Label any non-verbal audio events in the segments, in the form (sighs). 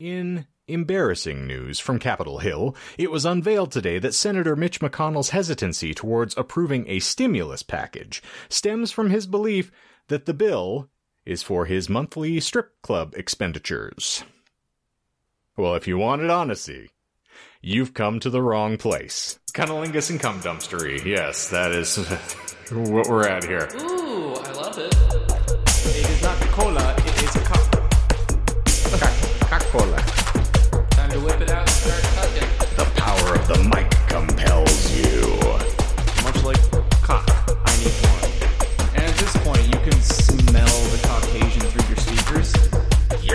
In embarrassing news from Capitol Hill, it was unveiled today that Senator Mitch McConnell's hesitancy towards approving a stimulus package stems from his belief that the bill is for his monthly strip club expenditures. Well, if you wanted honesty, you've come to the wrong place. Cunnilingus and cum dumpstery. Yes, that is (laughs) what we're at here. Ooh, I love it. It is not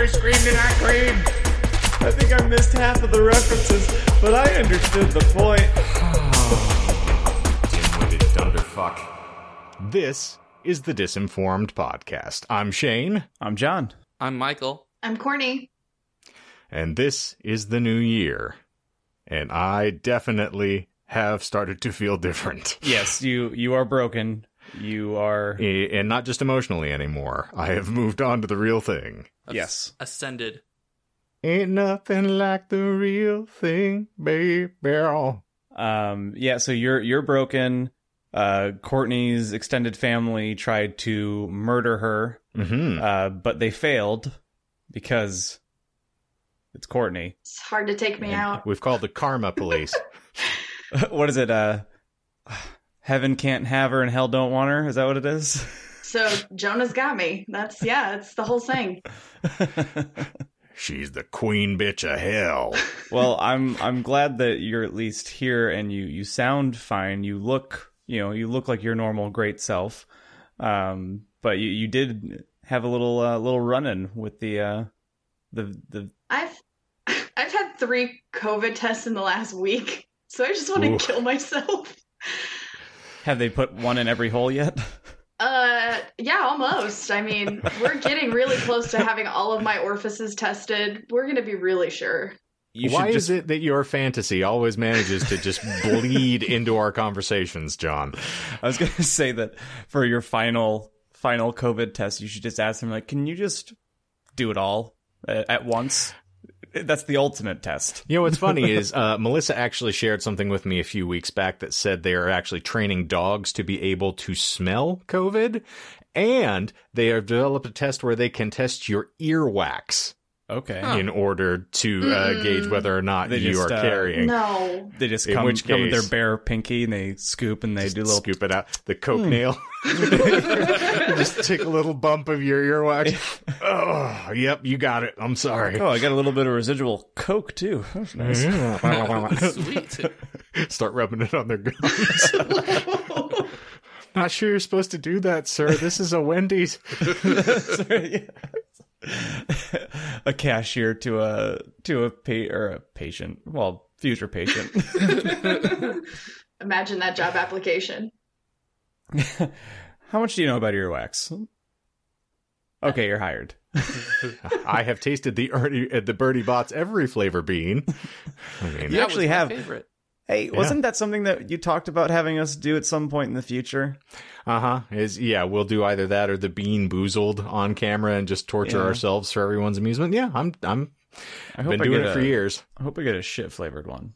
You're screaming, I cream. I think I missed half of the references, but I understood the point. (sighs) Dim-witted dunderfuck. This is the Disinformed Podcast. I'm Shane, I'm John. I'm Michael. I'm Courtney. and this is the new year. And I definitely have started to feel different. (laughs) Yes, you you are broken. You are Eh, And not just emotionally anymore. I have moved on to the real thing. As- Yes. Ascended. Ain't nothing like the real thing, baby. um yeah, so you're you're broken. Uh Courtney's extended family tried to murder her, Mm-hmm. uh but they failed because it's Courtney. It's hard to take me out. We've called the karma police. (laughs) (laughs) what is it? Uh (sighs) Heaven can't have her and hell don't want her. Is that what it is? (laughs) So Jonah's got me. That's yeah, it's the whole thing. (laughs) She's the queen bitch of hell. (laughs) well, I'm I'm glad that you're at least here and you you sound fine. You look, you know, you look like your normal great self. Um, but you you did have a little uh, little run in with the uh the the I've (laughs) I've had three COVID tests in the last week, so I just want Oof. to kill myself. have they put one in every hole yet? Yeah, almost. I mean, we're getting really close to having all of my orifices tested. We're gonna be really sure. You Why should is it that your fantasy always manages to just (laughs) bleed into our conversations, John? I was going to say that for your final final COVID test, you should just ask them like, "Can you just do it all at once?" (laughs) That's the ultimate test. You know what's funny is uh, Melissa actually shared something with me a few weeks back that said they are actually training dogs to be able to smell COVID, and they have developed a test where they can test your earwax Okay. in order to uh, gage whether or not They you just, are uh, carrying. No, They just In come, which come with their case- bare pinky and they scoop and they do a little Scoop it out. The coke nail. (laughs) Just take a little bump of your earwax. oh, yep, you got it. I'm sorry. Oh, I got a little bit of residual coke too. That's nice. (laughs) Sweet. Start rubbing it on their gums. (laughs) Not sure you're supposed to do that, sir. This is a Wendy's. (laughs) a cashier to a to a pa- or a patient, well, future patient. (laughs) imagine that job application. (laughs) How much do you know about earwax? Okay, you're hired. I have tasted the Ernie, uh, the Bertie Bott's every flavor bean. I mean, You actually have- favorite. Hey, wasn't that something that you talked about having us do at some point in the future? uh huh. Is yeah, we'll do either that or the BeanBoozled on camera and just torture Yeah. ourselves for everyone's amusement. Yeah, I'm I'm I hope been I doing get it for a- years. I hope I get a shit flavored one.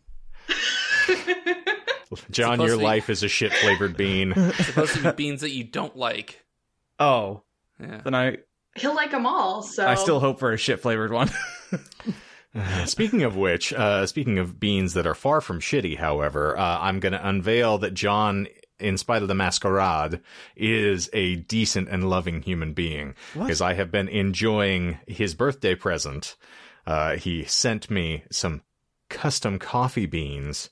(laughs) John, your to be- life is a shit flavored bean. (laughs) It's supposed to be beans that you don't like. Oh, Yeah. then I He'll like them all. So I still hope for a shit flavored one. (laughs) (laughs) Speaking of which, uh, speaking of beans that are far from shitty, however, uh, I'm going to unveil that John, in spite of the masquerade, is a decent and loving human being. Because I have been enjoying his birthday present. Uh, he sent me some custom coffee beans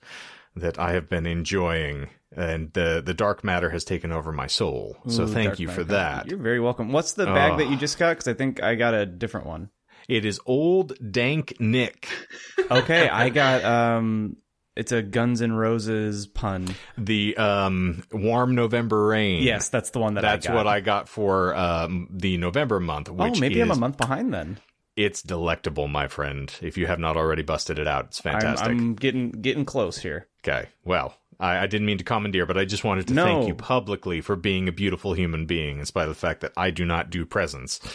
that I have been enjoying, and the the dark matter has taken over my soul. so Ooh, thank you for that. You're very welcome. What's the bag that you just got? Because I think I got a different one. It is old dank Nick. (laughs) Okay, I got um, it's a Guns N' Roses pun. The um, warm November rain. Yes, that's the one that That's I got. what I got for um, the November month, Oh, maybe is I'm a month behind then. it's delectable, my friend. If you have not already busted it out, it's I'm, fantastic. I'm getting getting close here. Okay, well, I, I didn't mean to commandeer, but I just wanted to No. thank you publicly for being a beautiful human being, in spite of the fact that I do not do presents. (laughs)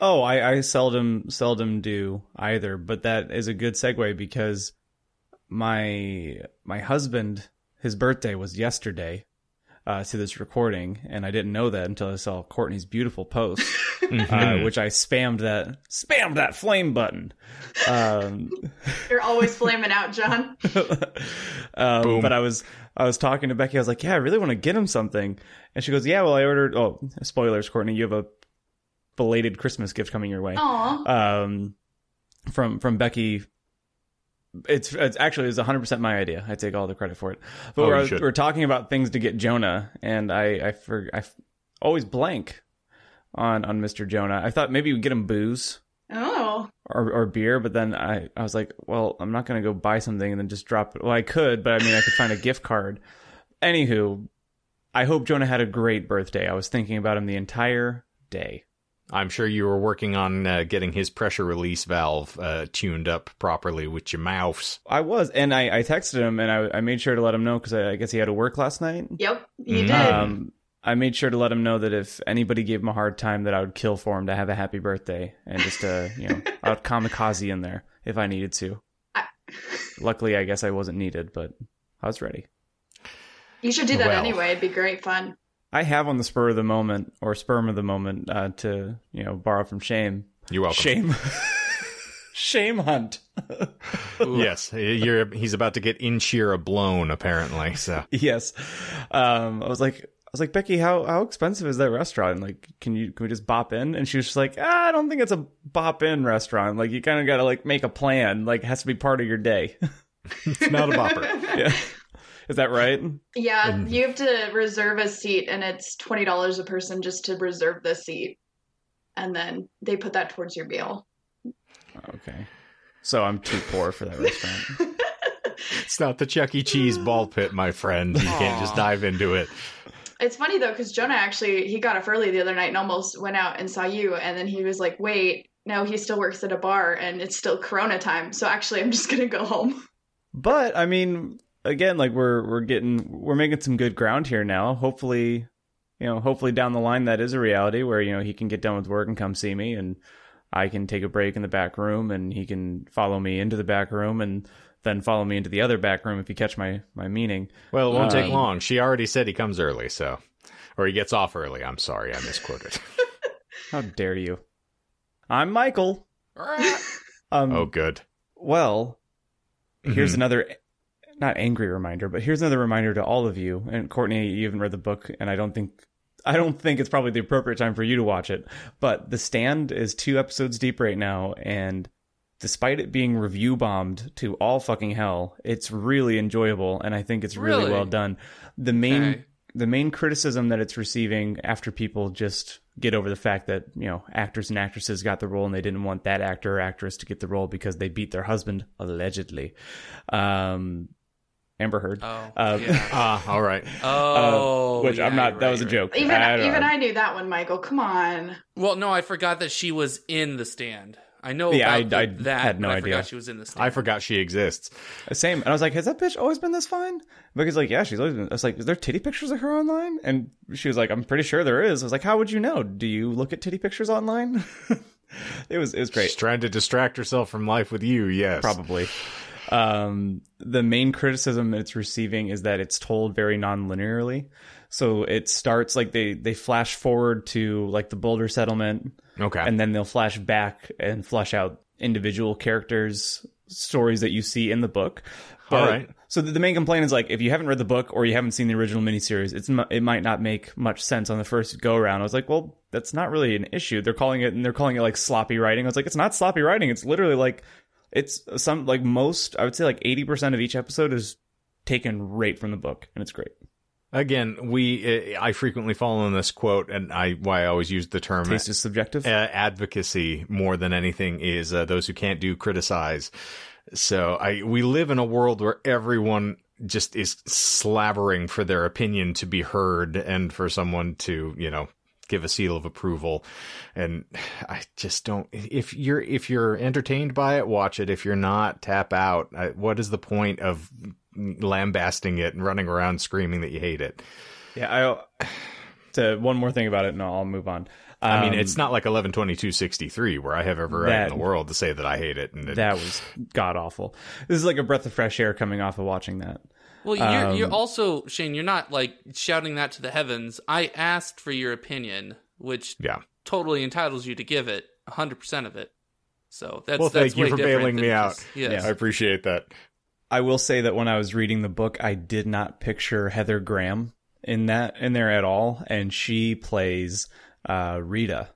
Oh, I, I seldom seldom do either, but that is a good segue because my my husband his birthday was yesterday uh, to this recording, and I didn't know that until I saw Courtney's beautiful post, (laughs) uh, which I spammed that spammed that flame button. Um, (laughs) You're always flaming out, John. (laughs) um, but I was I was talking to Becky. I was like, "Yeah, I really want to get him something," and she goes, "Yeah, well, I ordered." Oh, spoilers, Courtney, you have a belated Christmas gift coming your way Aw. um, from from Becky. It's it's actually it's 100 percent my idea. I take all the credit for it. But Oh, we're, you should. we're talking about things to get Jonah, and I I, for, I f- always blank on on Mr. Jonah. I thought maybe we'd get him booze Oh. or, or beer, but then I, I was like, well, I'm not going to go buy something and then just drop it. Well, I could, but I mean, I could find a gift card. Anywho, I hope Jonah had a great birthday. I was thinking about him the entire day. I'm sure you were working on uh, getting his pressure release valve uh, tuned up properly with your mouse. I was, and I, I texted him and I, I made sure to let him know because I, I guess he had to work last night. Yep, you Mm. did. Um, I made sure to let him know that if anybody gave him a hard time, that I would kill for him to have a happy birthday and just, uh, you know, (laughs) I would kamikaze in there if I needed to. I- Luckily, I guess I wasn't needed, but I was ready. you should do that Well. anyway. It'd be great fun. I have on the spur of the moment or sperm of the moment uh, to you know borrow from shame. You're welcome. Shame. (laughs) shame hunt. (laughs) Yes, you're. He's about to get in Shira blown apparently. So yes. Um, I was like, I was like, Becky, how how expensive is that restaurant? Like, can you can we just bop in? And she was just like, ah, I don't think it's a bop in restaurant. Like, you kind of got to like make a plan. Like, it has to be part of your day. (laughs) it's not a bopper. yeah. Is that right? Yeah, mm-hmm. you have to reserve a seat, and it's twenty dollars a person just to reserve the seat, and then they put that towards your meal. Okay. So I'm too poor for that restaurant. (laughs) It's not the Chuck E. Cheese ball pit, my friend. You can't just dive into it. It's funny though, because Jonah actually he got up early the other night and almost went out and saw you, and then he was like, "Wait, no, he still works at a bar, and it's still Corona time, so actually, I'm just gonna go home." But I mean, again, like we're we're getting we're making some good ground here now. Hopefully, you know, hopefully down the line that is a reality where you know he can get done with work and come see me, and I can take a break in the back room, and he can follow me into the back room, and then follow me into the other back room if you catch my my meaning. Well, it won't take Um, long. She already said he comes early, so or he gets off early. I'm sorry, I misquoted. (laughs) How dare you? I'm Michael. (laughs) Um, oh, good. Well, here's Mhm. another not angry reminder, but here's another reminder to all of you. And Courtney, you haven't read the book, and I don't think I don't think it's probably the appropriate time for you to watch it. But The Stand is two episodes deep right now, and despite it being review bombed to all fucking hell, it's really enjoyable, and I think it's really, Really? well done. The main Okay. the main criticism that it's receiving after people just get over the fact that you know actors and actresses got the role and they didn't want that actor or actress to get the role because they beat their husband allegedly um amber heard Oh, Uh, yeah. (laughs) Ah, all right. (laughs) Oh, which i'm not you're that was a you're joke Even I even know. I knew that one, Michael. Come on. Well, no, I forgot that she was in the stand. I know Yeah, about I- the- I that, had no but I idea. forgot she was in the stand. I forgot she exists. same and i was like has that bitch always been this fine because like yeah she's always been i was like is there titty pictures of her online and she was like i'm pretty sure there is i was like how would you know do you look at titty pictures online (laughs) it was it was great She's trying to distract herself from life with you. Yes, probably. Um, the main criticism it's receiving is that it's told very non-linearly. So it starts like they they flash forward to like the Boulder settlement, Okay. and then they'll flash back and flush out individual characters' stories that you see in the book. All But- right. So the, main complaint is like if you haven't read the book or you haven't seen the original miniseries, it's it might not make much sense on the first go around. I was like, well, that's not really an issue. They're calling it and they're calling it like sloppy writing. I was like, it's not sloppy writing. It's literally like it's some like most. I would say like eighty percent of each episode is taken right from the book, and it's great. Again, we uh, I frequently follow in this quote, and I why I always use the term Taste is subjective. uh, advocacy more than anything is uh, those who can't do criticize. So I we live in a world where everyone just is slavering for their opinion to be heard and for someone to you know give a seal of approval and i just don't if you're if you're entertained by it watch it if you're not tap out I, what is the point of lambasting it and running around screaming that you hate it Yeah, I. To one more thing about it, and I'll move on. I mean, Um, it's not like eleven twenty two sixty three where I have every right in the world to say that I hate it. And it- that was god awful. This is like a breath of fresh air coming off of watching that. Well, you're, Um, you're also Shane. You're not like shouting that to the heavens. I asked for your opinion, which yeah. totally entitles you to give it 100 percent of it. So that's Well, that's thank you way for bailing than me just- out. Yes. I appreciate that. I will say that when I was reading the book, I did not picture Heather Graham in that in there at all, and she plays uh, Rita.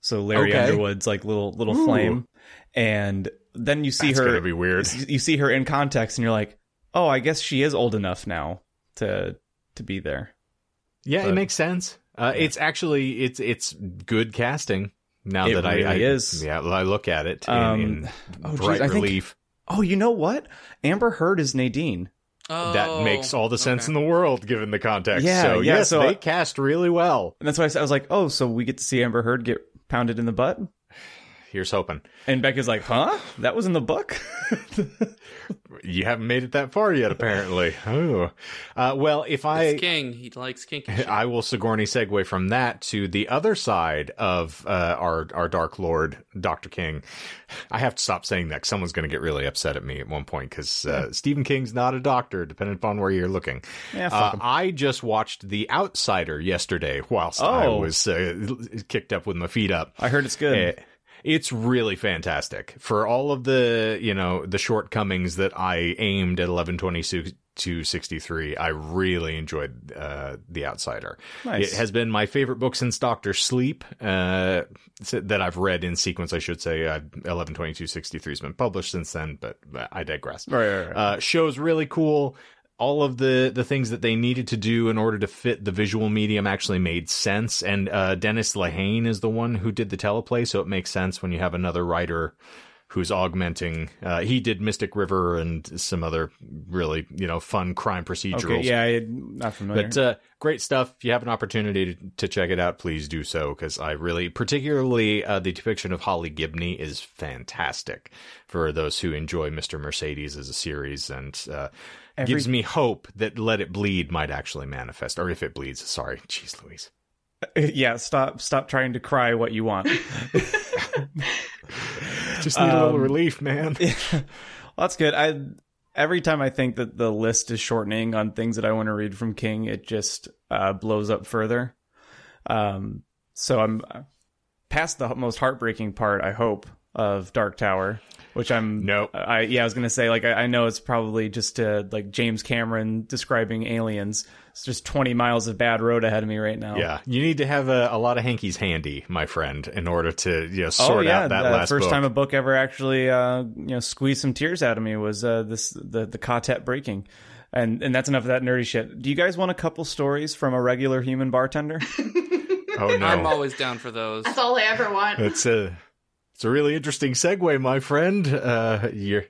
So Larry Okay. Underwood's like little little Ooh. flame, and then you see That's her. gonna be weird. You see her in context, and you're like, oh, I guess she is old enough now to to be there. Yeah, But- it makes sense. Uh, It's actually it's it's good casting. Now It that I, really I is. yeah, I look at it in, Um, in oh, geez, bright I think- Oh, you know what? Amber Heard is Nadine. Oh, that makes all the sense okay. in the world given the context. Yeah, so yeah, yes, so they I- cast really well. And that's why I, said- I was like, oh, so we get to see Amber Heard get pounded in the butt? Here's hoping. And Becca's like, huh? That was in the book? (laughs) You haven't made it that far yet, apparently. (laughs) Oh, uh, well, if I It's King. He likes kinky. shit. (laughs) I will Sigourney segue from that to the other side of uh, our our Dark Lord, Doctor King. I have to stop saying that. someone's going to get really upset at me at one point because uh, Stephen King's not a doctor, depending upon where you're looking. Yeah, fuck uh, 'em. I just watched The Outsider yesterday whilst I Oh. was uh, kicked up with my feet up. I heard it's good. Eh, It's really fantastic for all of the, you know, the shortcomings that I aimed at 1122 to 63. I really enjoyed uh, The Outsider. Nice. It has been my favorite book since Doctor Sleep uh, that I've read in sequence, I should say. Uh, 112263 has been published since then, but I digress. Right, right, right. Uh, show's really cool. All of the the things that they needed to do in order to fit the visual medium actually made sense. And uh, Dennis Lehane is the one who did the teleplay, so it makes sense when you have another writer who's augmenting. Uh, he did Mystic River and some other really you know fun crime procedurals. okay, yeah, not familiar. But uh, great stuff. If you have an opportunity to, to check it out, please do so because I really, particularly uh, the depiction of Holly Gibney is fantastic for those who enjoy Mr. Mercedes as a series and uh, Every- gives me hope that Let It Bleed might actually manifest, or if it bleeds. Sorry, (laughs) jeez, Louise. yeah, stop stop trying to cry what you want. (laughs) Just need a little Um, relief, man. (laughs) well, that's good. I every time I think that the list is shortening on things that I want to read from King, it just uh, blows up further. Um, so I'm uh, past the most heartbreaking part. I hope of Dark Tower, which I'm Nope. I yeah, I was gonna say like I, I know it's probably just uh, like James Cameron describing aliens. It's just 20 miles of bad road ahead of me right now. Yeah, you need to have a, a lot of hankies handy, my friend, in order to you know Oh sort yeah, out that the last first book. time a book ever actually uh, you know squeezed some tears out of me was uh, this the the ka-tet breaking, and and that's enough of that nerdy shit. Do you guys want a couple stories from a regular human bartender? (laughs) oh no, I'm always down for those. That's all I ever want. It's a it's a really interesting segue, my friend. Uh, you're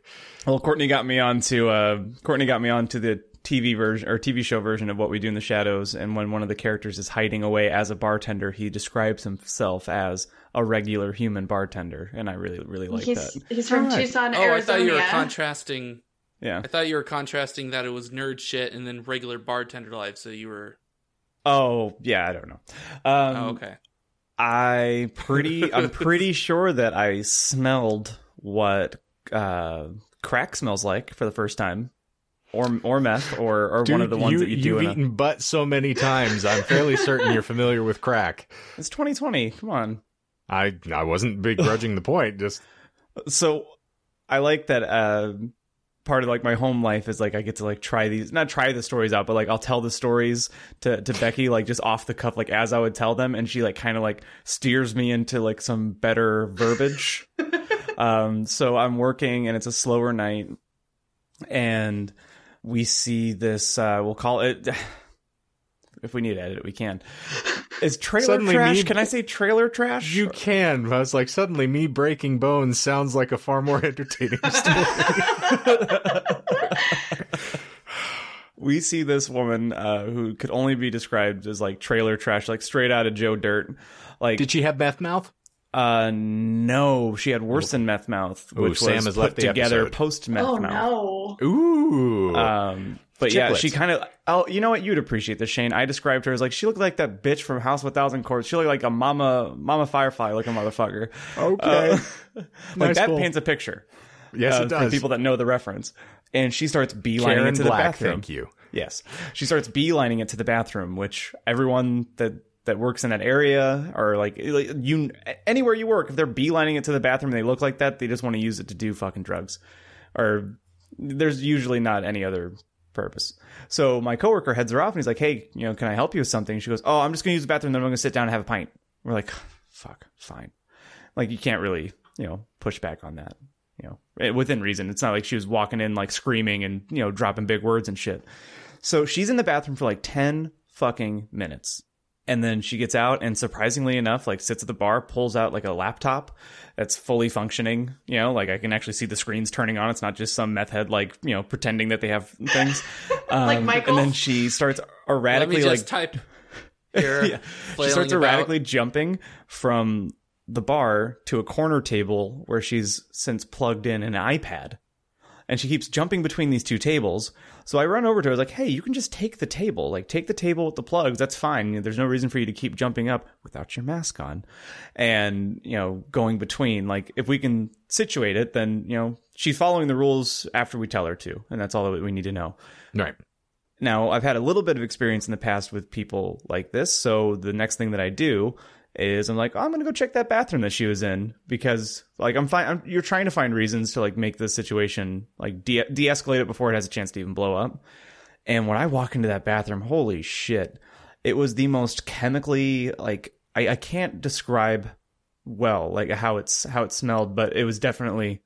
well, Courtney got me onto uh, Courtney got me onto the TV version or TV show version of what we do in the shadows, and when one of the characters is hiding away as a bartender, he describes himself as a regular human bartender, and I really really like he's that. he's from Alright. Tucson, Oh, Arizona. I thought you were contrasting. Yeah. I thought you were contrasting that it was nerd shit and then regular bartender life. So you were. Oh yeah, I don't know. Um, Oh, okay. I pretty I'm (laughs) pretty sure that I smelled what uh, crack smells like for the first time, or or meth, or or one of the ones you, that you do. You've In a, eaten butt so many times. I'm fairly certain you're familiar with crack. it's 2020. Come on. I I wasn't begrudging the point. Just So I like that. Uh, part of like my home life is like I get to like try these not try the stories out but like I'll tell the stories to to Becky like just off the cuff like as I would tell them and she like kind of like steers me into like some better verbiage. (laughs) Um so I'm working and it's a slower night and we see this uh we'll call it if we need to edit it we can (laughs) is trailer Suddenly trash me- can I say trailer trash you can. I was like, suddenly me breaking bones sounds like a far more entertaining (laughs) story. we see this woman uh, who could only be described as like trailer trash, like straight out of Joe Dirt. Like, Did she have meth mouth? uh, no, she had worse than meth mouth, Ooh, which Sam was has put left together post meth Oh mouth. no! Ooh. Um, But yeah, she kind of. Oh, you know what? You'd appreciate this, Shane. I described her as like she looked like that bitch from House of a Thousand Corpses. She looked like a mama, mama firefly looking motherfucker. Okay. Uh, (laughs) like (laughs) Nice that paints a picture. yes, uh, it for does. people that know the reference. And she starts beelining Karen it to the bathroom. thank you. Yes, she starts beelining it to the bathroom, which everyone that that works in that area or like, like you anywhere you work, if they're beelining it to the bathroom, and they look like that. They just want to use it to do fucking drugs, or there's usually not any other purpose. So my coworker heads her off and he's like, "Hey, you know, can I help you with something?" She goes, "Oh, I'm just gonna use the bathroom, then I'm gonna sit down and have a pint." We're like, (sighs) "Fuck, fine." Like you can't really, you know, push back on that. You know, eh, within reason. It's not like she was walking in like screaming and you know dropping big words and shit. So she's in the bathroom for like ten fucking minutes. And then she gets out and surprisingly enough, like sits at the bar, pulls out like a laptop that's fully functioning. You know, like I can actually see the screens turning on. It's not just some meth head like, you know, pretending that they have things. (laughs) Um, Like Michael? And then she starts (laughs) erratically like type (laughs) here. yeah. She starts about. erratically jumping from the bar to a corner table where she's since plugged in an iPad. And she keeps jumping between these two tables. So I run over to her. I was like, hey, you can just take the table. Like, take the table with the plugs. That's fine. There's no reason for you to keep jumping up without your mask on. And, you know, going between. Like, if we can situate it, then, you know, she's following the rules after we tell her to. And that's all that we need to know. Right. Now, I've had a little bit of experience in the past with people like this, so the next thing that I do is I'm like, oh, I'm gonna go check that bathroom that she was in because, like, I'm fine. You're trying to find reasons to like make the situation like de- de-escalate it before it has a chance to even blow up. And when I walk into that bathroom, holy shit, it was the most chemically like I, I can't describe well like how it's how it smelled, but it was definitely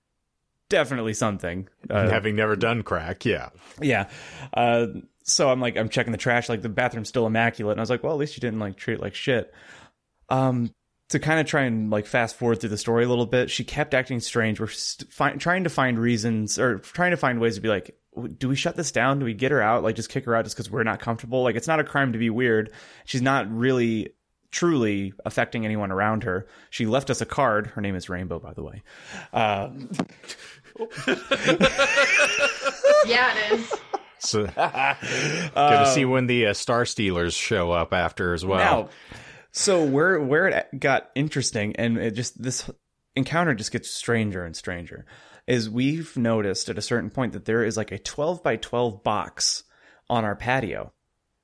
definitely something. Uh, Having never done crack, yeah. yeah. Uh, so I'm like, I'm checking the trash. Like the bathroom's still immaculate, and I was like, well, at least you didn't like treat it like shit. Um, to kind of try and like fast forward through the story a little bit, she kept acting strange. We're st- fi- trying to find reasons or trying to find ways to be like, do we shut this down? Do we get her out? Like just kick her out just because we're not comfortable? Like it's not a crime to be weird. She's not really truly affecting anyone around her. She left us a card. Her name is Rainbow, by the way. Uh, (laughs) Yeah, it is. So, (laughs) gonna see when the uh, Star Stealers show up after as well. Now, so where where it got interesting, and it just this encounter just gets stranger and stranger, is we've noticed at a certain point that there is like a twelve by twelve box on our patio,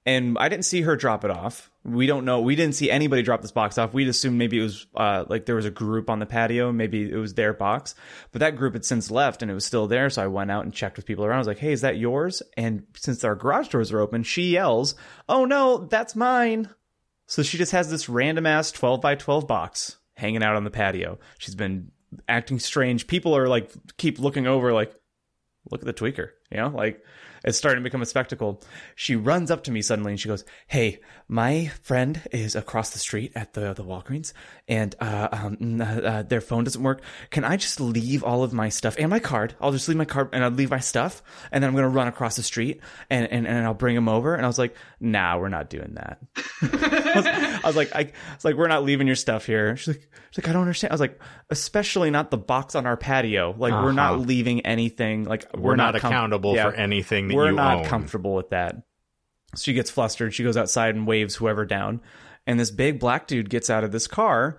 and I didn't see her drop it off. We don't know. We didn't see anybody drop this box off. We'd assumed maybe it was uh, like there was a group on the patio. Maybe it was their box, but that group had since left and it was still there. So I went out and checked with people around. I was like, "Hey, is that yours?" And since our garage doors are open, she yells, "Oh no, that's mine!" So she just has this random ass 12 by 12 box hanging out on the patio. She's been acting strange. People are like, keep looking over, like, look at the tweaker, you know, like it's starting to become a spectacle. She runs up to me suddenly and she goes, Hey, my friend is across the street at the, the Walgreens and, uh, um, uh, uh, their phone doesn't work. Can I just leave all of my stuff and my card? I'll just leave my card and I'll leave my stuff and then I'm going to run across the street and, and, and I'll bring him over. And I was like, nah, we're not doing that. (laughs) I, was, like, I, I was like, we're not leaving your stuff here. She's like, she's like, I don't understand. I was like, especially not the box on our patio. Like, we're not Uh-huh. leaving anything. Like, We're, not, com- accountable yeah, for anything that We're not own. comfortable with that. So she gets flustered. She goes outside and waves whoever down. And this big black dude gets out of this car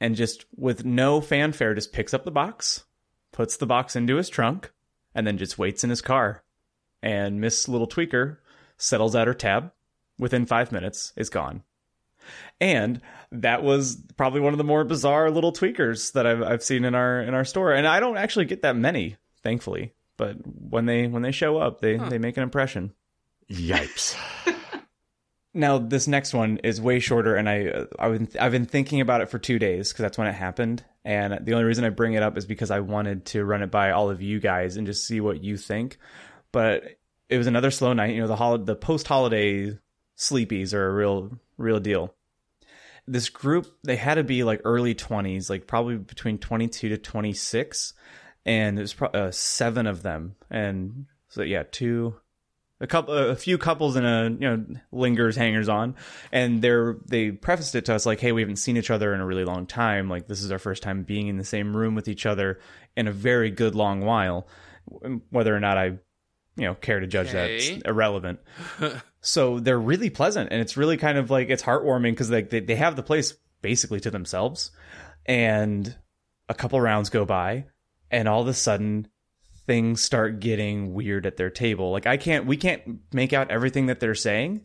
and just with no fanfare just picks up the box, puts the box into his trunk, and then just waits in his car. And Miss Little Tweaker settles at her tab. Within five minutes, is gone. And that was probably one of the more bizarre little tweakers that I've I've seen in our in our store. And I don't actually get that many, thankfully. But when they when they show up, they they make an impression. Yipes. (laughs) Now this next one is way shorter, and I uh, I've been, I've been thinking about it for two days because that's when it happened. And the only reason I bring it up is because I wanted to run it by all of you guys and just see what you think. But it was another slow night. You know, the hol- the post holiday sleepies are a real real deal. This group they had to be like early twenties, like probably between twenty two to twenty six, and there's pro- uh, seven of them, and so yeah, two a couple a few couples and a you know lingers hangers on and they're they prefaced it to us like hey we haven't seen each other in a really long time like this is our first time being in the same room with each other in a very good long while whether or not i you know care to judge that. Okay. It's irrelevant. (laughs) so they're really pleasant, and it's really kind of like it's heartwarming because like they they have the place basically to themselves, and a couple rounds go by, and all of a sudden things start getting weird at their table. Like I can't we can't make out everything that they're saying,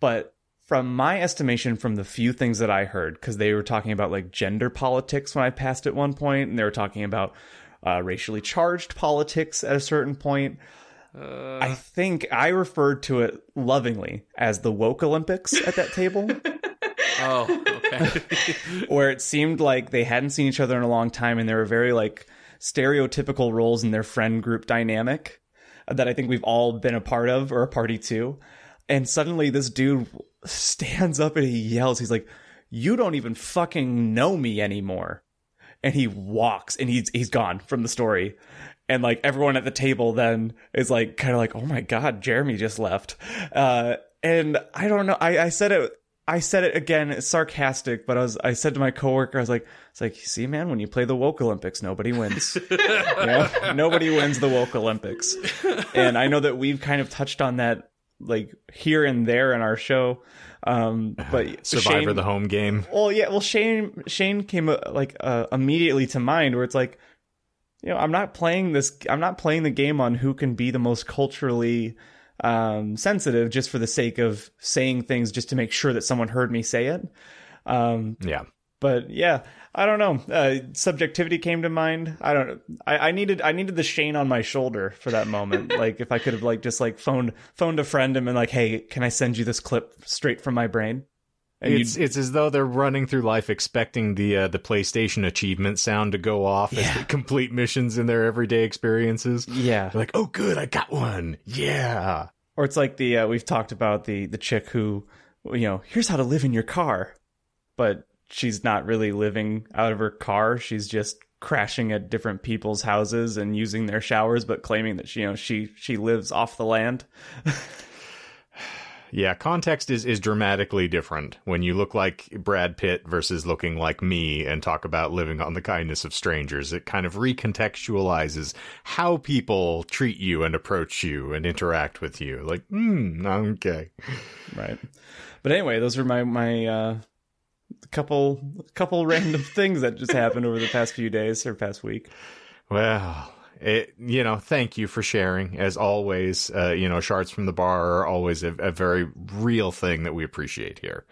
but from my estimation from the few things that I heard cuz they were talking about like gender politics when I passed at one point and they were talking about uh, racially charged politics at a certain point. Uh, I think I referred to it lovingly as the woke Olympics at that table. (laughs) oh, okay. (laughs) where it seemed like they hadn't seen each other in a long time and there were very like stereotypical roles in their friend group dynamic that I think we've all been a part of or a party to. And suddenly this dude stands up and he yells, he's like, You don't even fucking know me anymore. And he walks and he's he's gone from the story. And like everyone at the table then is like kind of like, oh my god, Jeremy just left. Uh and I don't know. I, I said it I said it again, it's sarcastic, but I was I said to my coworker, I was like, it's like, see, man, when you play the woke Olympics, nobody wins. (laughs) You know? Nobody wins the woke Olympics. And I know that we've kind of touched on that like here and there in our show. Um but (sighs) Survivor Shane- the home game. well, yeah. Well, Shane Shane came uh, like uh, immediately to mind where it's like, you know, I'm not playing this. I'm not playing the game on who can be the most culturally um, sensitive just for the sake of saying things just to make sure that someone heard me say it. Um, Yeah. but yeah, I don't know. Uh, subjectivity came to mind. I don't. I, I needed. I needed the Shane on my shoulder for that moment. (laughs) like if I could have like just like phoned phoned a friend and been like, "Hey, can I send you this clip straight from my brain?" And It's it's as though they're running through life expecting the uh, the PlayStation achievement sound to go off as they complete missions in their everyday experiences. yeah. They're like, oh, good, I got one. Yeah. Or it's like the uh, we've talked about the the chick who you know here's how to live in your car, but she's not really living out of her car. She's just crashing at different people's houses and using their showers, but claiming that she you know she she lives off the land. (laughs) Yeah, context is, is dramatically different when you look like Brad Pitt versus looking like me and talk about living on the kindness of strangers. It kind of recontextualizes how people treat you and approach you and interact with you. Like, hmm, okay. Right. But anyway, those are my my uh, couple couple (laughs) random things that just happened over the past few days or past week. Well, it, you know, thank you for sharing. As always, uh, you know, shards from the bar are always a, a very real thing that we appreciate here.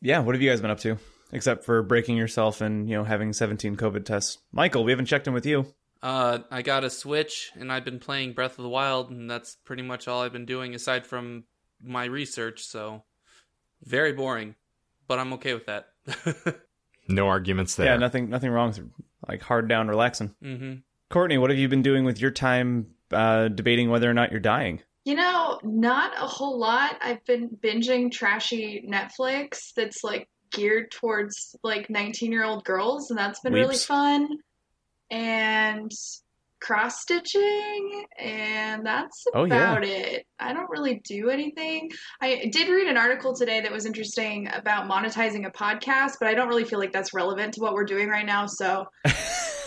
Yeah. What have you guys been up to? Except for breaking yourself and you know having 17 COVID tests. Michael, we haven't checked in with you. Uh, I got a Switch, and I've been playing Breath of the Wild, and that's pretty much all I've been doing aside from my research. So, very boring, but I'm okay with that. (laughs) No arguments there. Yeah, nothing nothing wrong with like hard down relaxing. hmm Courtney, what have you been doing with your time uh, debating whether or not you're dying? You know, not a whole lot. I've been binging trashy Netflix that's like geared towards like 19 year old girls, and that's been really fun. And cross stitching, and that's Oh, yeah. about it. I don't really do anything. I did read an article today that was interesting about monetizing a podcast, but I don't really feel like that's relevant to what we're doing right now. So, (laughs)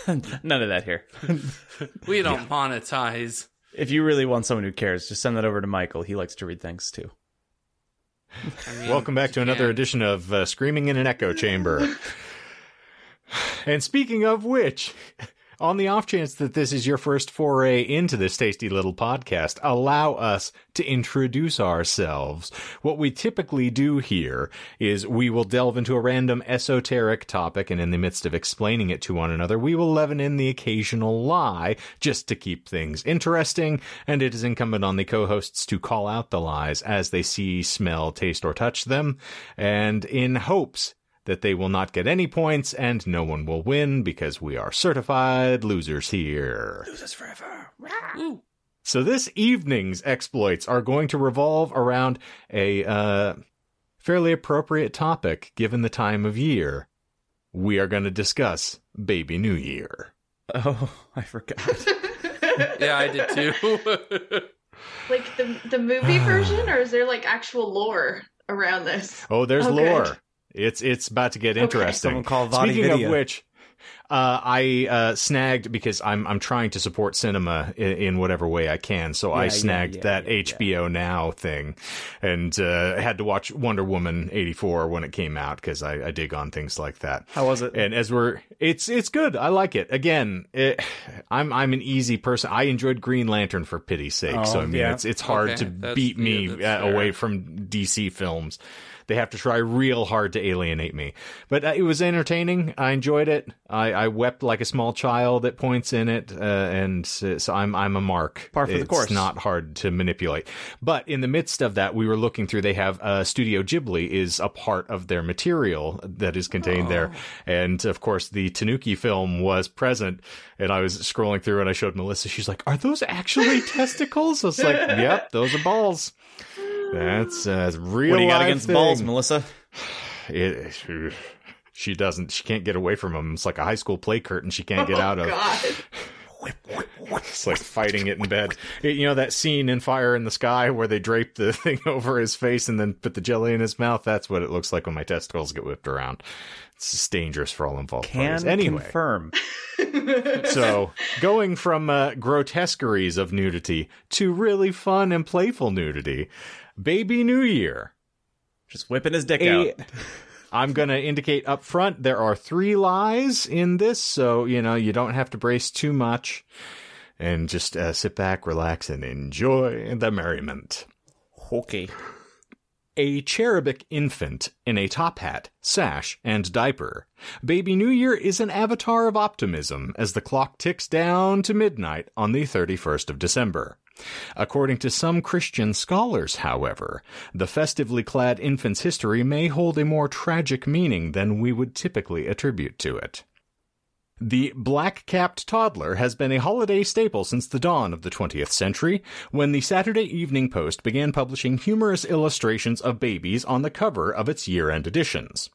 (laughs) None of that here. We don't monetize. If you really want someone who cares, just send that over to Michael. He likes to read things too. I mean, Welcome back to another yeah. edition of uh, Screaming in an Echo Chamber. (sighs) and speaking of which, on the off chance that this is your first foray into this tasty little podcast, allow us to introduce ourselves. What we typically do here is we will delve into a random esoteric topic, and in the midst of explaining it to one another, we will leaven in the occasional lie just to keep things interesting. And it is incumbent on the co-hosts to call out the lies as they see, smell, taste, or touch them, and in hopes that they will not get any points and no one will win because we are certified losers here. Losers forever. So this evening's exploits are going to revolve around a uh, fairly appropriate topic given the time of year. We are going to discuss Baby New Year. Oh, I forgot. (laughs) Yeah, I did too. (laughs) like the the movie version, or is there like actual lore around this? Oh, there's Oh, good. Lore. It's it's about to get interesting. Someone call Vadi Speaking Vidya. of which, Uh, I uh, snagged because I'm I'm trying to support cinema in, in whatever way I can. So I Yeah, yeah, snagged yeah, that yeah, yeah. HBO Now thing, and uh, I had to watch Wonder Woman '84 when it came out because I, I dig on things like that. How was it? And as we're, it's it's good. I like it. Again, it, I'm I'm an easy person. I enjoyed Green Lantern for pity's sake. so Oh, I mean, yeah. it's it's hard Okay, to that's- beat me yeah, uh, away from DC films. They have to try real hard to alienate me. But uh, it was entertaining. I enjoyed it. I, I wept like a small child at points in it, uh, and so I'm I'm a mark. Par for the it's course. not hard to manipulate. But in the midst of that, we were looking through. They have uh, Studio Ghibli is a part of their material that is contained there, and of course the Tanuki film was present. And I was scrolling through, and I showed Melissa. She's like, "Are those actually (laughs) testicles?" I was like, "Yep, those are balls." That's uh, real. what do you got against thing. balls, Melissa? (sighs) It, (sighs) she doesn't. She can't get away from them. It's like a high school play curtain. She can't get out oh, of. God. (laughs) It's like fighting it in bed. It- you know that scene in Fire in the Sky where they drape the (laughs) thing over his face and then put the jelly in his mouth. That's what it looks like when my testicles get whipped around. It's just dangerous for all involved Can parties. Anyway, confirm. (laughs) so going from uh, grotesqueries of nudity to really fun and playful nudity, Baby New Year. Just whipping his dick A- out. (laughs) I'm going to indicate up front there are three lies in this, so you know you don't have to brace too much, and just uh, sit back, relax, and enjoy the merriment. Okay. A cherubic infant in a top hat, sash, and diaper. Baby New Year is an avatar of optimism as the clock ticks down to midnight on the 31st of December. According to some Christian scholars, however, the festively clad infant's history may hold a more tragic meaning than we would typically attribute to it. The black capped toddler has been a holiday staple since the dawn of the 20th century, when the Saturday Evening Post began publishing humorous illustrations of babies on the cover of its year end editions.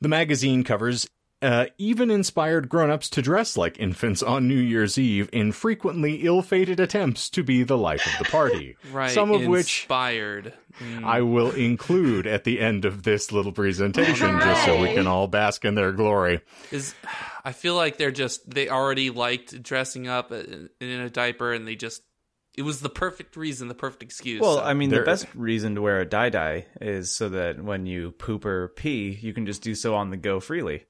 The magazine covers uh, even inspired grown ups to dress like infants on New Year's Eve in frequently ill fated attempts to be the life of the party. (laughs) Right. Some of which inspired. Mm. I will include at the end of this little presentation just so we can all bask in their glory. is I feel like they're just they already liked dressing up in in a diaper and they just it was the perfect reason, the perfect excuse. Well, So- I mean, There- the best reason to wear a dye dye is so that when you poop or pee, you can just do so on the go freely.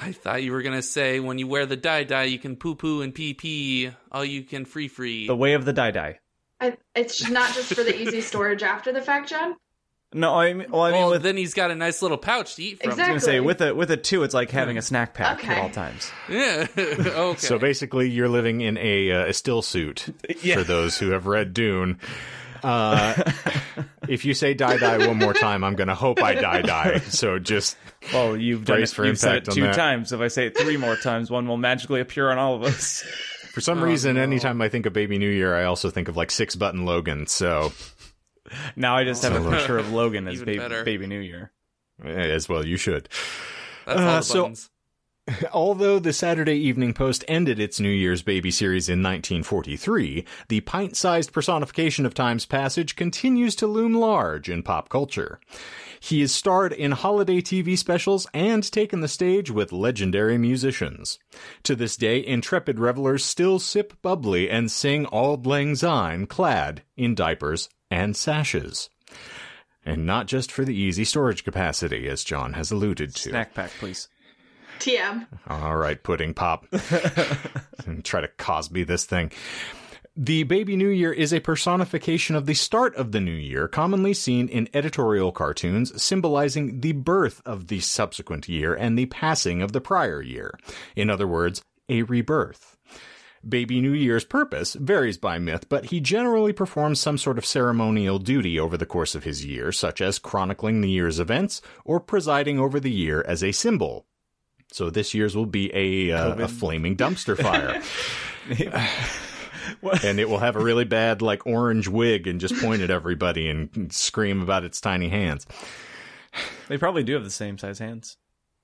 I thought you were gonna say when you wear the dye dye, you can poo poo and pee pee. Oh, you can free free. The way of the dye dye. I, it's not just for the easy storage after the fact, John. No, I mean, well, I mean, well, with, then he's got a nice little pouch to eat from. I was gonna say with a with a two, it's like having a snack pack Okay. at all times. Yeah. (laughs) okay. So basically, you're living in a, uh, a still suit (laughs) for those who have read Dune. Uh, if you say die die one more time, I'm gonna hope I die die. So just Well, you've done Brace it, for you've said it impact two that. times. If I say it three more times, one will magically appear on all of us. for some reason, anytime I think of Baby New Year, I also think of like Six Button Logan. So Now I just have a picture of Logan as Even baby, New Year. as well, you should. That's all Uh, the so- buttons. (laughs) Although the Saturday Evening Post ended its New Year's Baby series in 1943, the pint sized personification of time's passage continues to loom large in pop culture. He has starred in holiday TV specials and taken the stage with legendary musicians. To this day, intrepid revelers still sip bubbly and sing Auld Lang Syne clad in diapers and sashes. And not just for the easy storage capacity, as John has alluded to. Snack pack, please. TM. All right, pudding pop. And (laughs) Try to Cosby this thing. The Baby New Year is a personification of the start of the new year, commonly seen in editorial cartoons, symbolizing the birth of the subsequent year and the passing of the prior year. In other words, a rebirth. Baby New Year's purpose varies by myth, but he generally performs some sort of ceremonial duty over the course of his year, such as chronicling the year's events or presiding over the year as a symbol. So this year's will be a, uh, a flaming dumpster fire. (laughs) and it will have a really bad, like, orange wig and just point at everybody and scream about its tiny hands They probably do have the same size hands.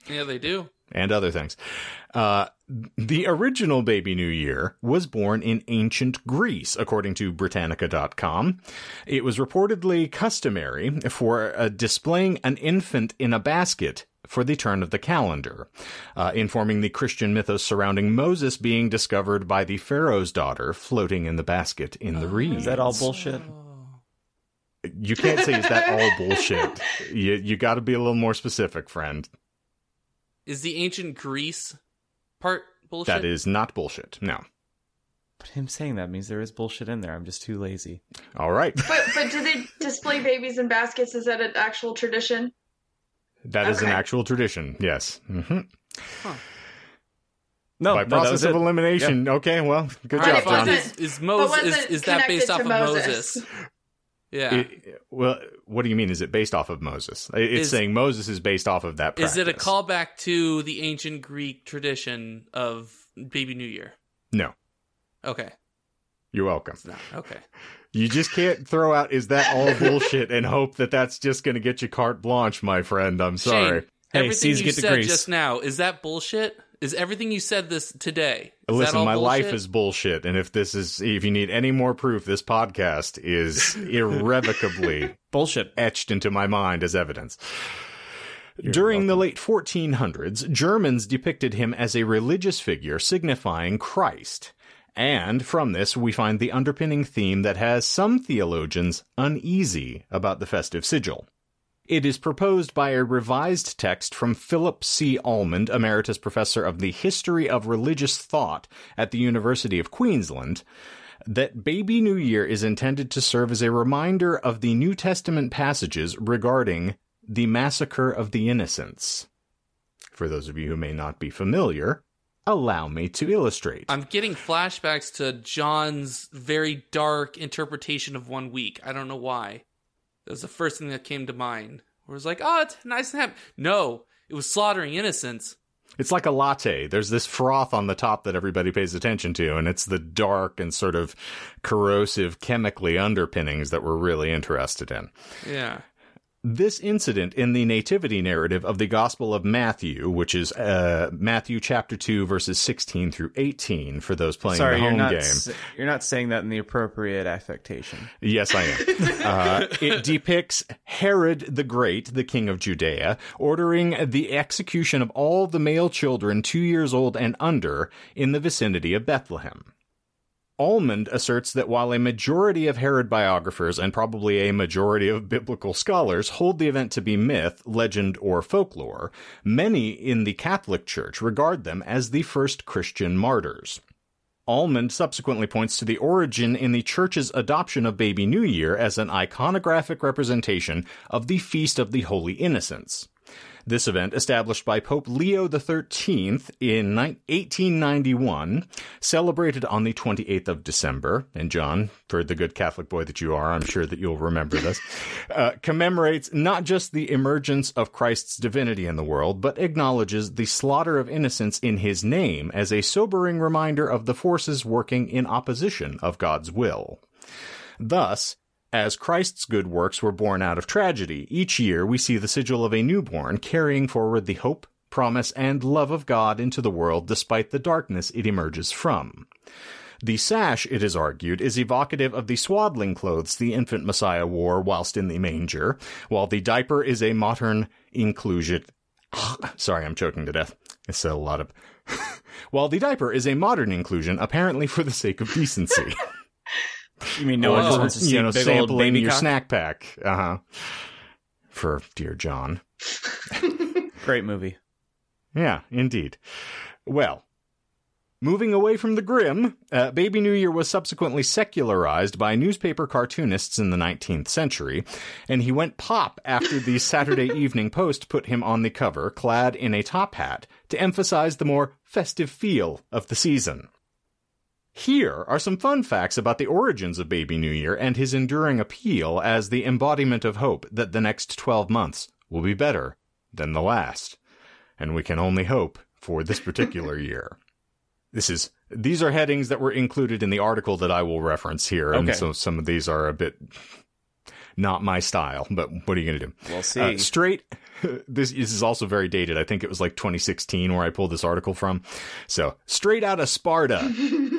Yeah, they do. and other things. Uh, the original Baby New Year was born in ancient Greece, according to Britannica.com. It was reportedly customary for uh, displaying an infant in a basket for the turn of the calendar, uh, informing the Christian mythos surrounding Moses being discovered by the Pharaoh's daughter floating in the basket in the reeds. Is that all bullshit? You can't say is that all bullshit. You you got to be a little more specific, friend. Is the ancient Greece part bullshit? That is not bullshit. No. But him saying that means there is bullshit in there. I'm just too lazy. All right. But but do they display babies in baskets? Is that an actual tradition? That is an actual tradition. Yes. Mm-hmm. No, By process was of it. elimination. Okay. Well, good All right, job, John. Is, is, Moses, is, is that based off to of Moses. Moses? Yeah. It- well, what do you mean? Is it based off of Moses? It's Is- saying Moses is based off of that. is it a callback to the ancient Greek tradition of Baby New Year? No. Okay. You're welcome. It's not. Okay. You just can't throw out "is that all bullshit" and hope that that's just going to get you carte blanche, my friend. I'm sorry. Shane, Hey, everything you said degrees. just now, is that bullshit? Is everything you said this today? Is that Listen, all my life is bullshit, and if this is, if you need any more proof, this podcast is (laughs) irrevocably Bullshit. etched into my mind as evidence. During the late 1400s, Germans depicted him as a religious figure signifying Christ. And from this, we find the underpinning theme that has some theologians uneasy about the festive sigil. It is proposed by a revised text from Philip C. Almond, Emeritus Professor of the History of Religious Thought at the University of Queensland, that Baby New Year is intended to serve as a reminder of the New Testament passages regarding the massacre of the innocents. For those of you who may not be familiar, allow me to illustrate. I'm getting flashbacks to John's very dark interpretation of one week. I don't know why. That was the first thing that came to mind. Where it was like, oh, it's nice and happy. No, it was slaughtering innocents. It's like a latte. There's this froth on the top that everybody pays attention to, and it's the dark and sort of corrosive chemically underpinnings that we're really interested in. Yeah. This incident in the nativity narrative of the Gospel of Matthew, which is uh, Matthew chapter 2, verses 16 through 18, for those playing Sorry, the you're home not. game. s- You're not saying that in the appropriate affectation. Yes, I am. (laughs) uh, it depicts Herod the Great, the king of Judea, ordering the execution of all the male children two years old and under in the vicinity of Bethlehem. Almond asserts that while a majority of Herod biographers and probably a majority of biblical scholars hold the event to be myth, legend, or folklore, many in the Catholic Church regard them as the first Christian martyrs. Almond subsequently points to the origin in the Church's adoption of Baby New Year as an iconographic representation of the Feast of the Holy Innocents. This event, established by Pope Leo XIII in 1891, celebrated on the 28th of December, and John, for the good Catholic boy that you are, I'm sure that you'll remember this, (laughs) uh, commemorates not just the emergence of Christ's divinity in the world, but acknowledges the slaughter of innocents in his name as a sobering reminder of the forces working in opposition of God's will. Thus, as Christ's good works were born out of tragedy, each year we see the sigil of a newborn carrying forward the hope, promise, and love of God into the world despite the darkness it emerges from. The sash, it is argued, is evocative of the swaddling clothes the infant Messiah wore whilst in the manger, while the diaper is a modern inclusion. (coughs) Sorry, I'm choking to death. It's a lot of. (laughs) while the diaper is a modern inclusion, apparently for the sake of decency. (laughs) You mean no one Whoa. just wants to see you know, big old sampling baby your cock? snack pack. Uh huh. For dear John. (laughs) Great movie. Yeah, indeed. Well, moving away from the grim, uh, Baby New Year was subsequently secularized by newspaper cartoonists in the 19th century, and he went pop after the (laughs) Saturday Evening Post put him on the cover, clad in a top hat, to emphasize the more festive feel of the season. Here are some fun facts about the origins of Baby New Year and his enduring appeal as the embodiment of hope that the next 12 months will be better than the last. And we can only hope for this particular (laughs) year. This is these are headings that were included in the article that I will reference here, and Okay. so some of these are a bit not my style. But what are you going to do? We'll see. Uh, straight. (laughs) This, this is also very dated. I think it was like 2016 where I pulled this article from. So straight out of Sparta. (laughs)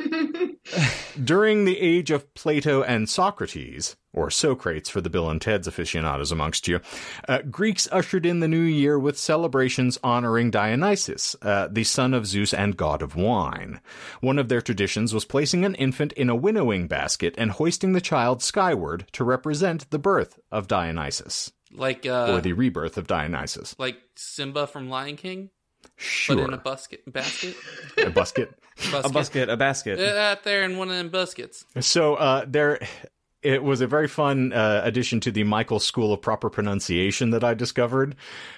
During the age of Plato and Socrates, or Socrates for the Bill and Ted's aficionados amongst you, uh, Greeks ushered in the new year with celebrations honoring Dionysus, uh, the son of Zeus and god of wine. One of their traditions was placing an infant in a winnowing basket and hoisting the child skyward to represent the birth of Dionysus, Like uh, or the rebirth of Dionysus. like Simba from Lion King, Sure. but in a basket. (laughs) Basket. a basket. basket. A basket, a basket. Out there in one of them baskets. So uh, there, it was a very fun uh, addition to the Michael School of Proper Pronunciation that I discovered.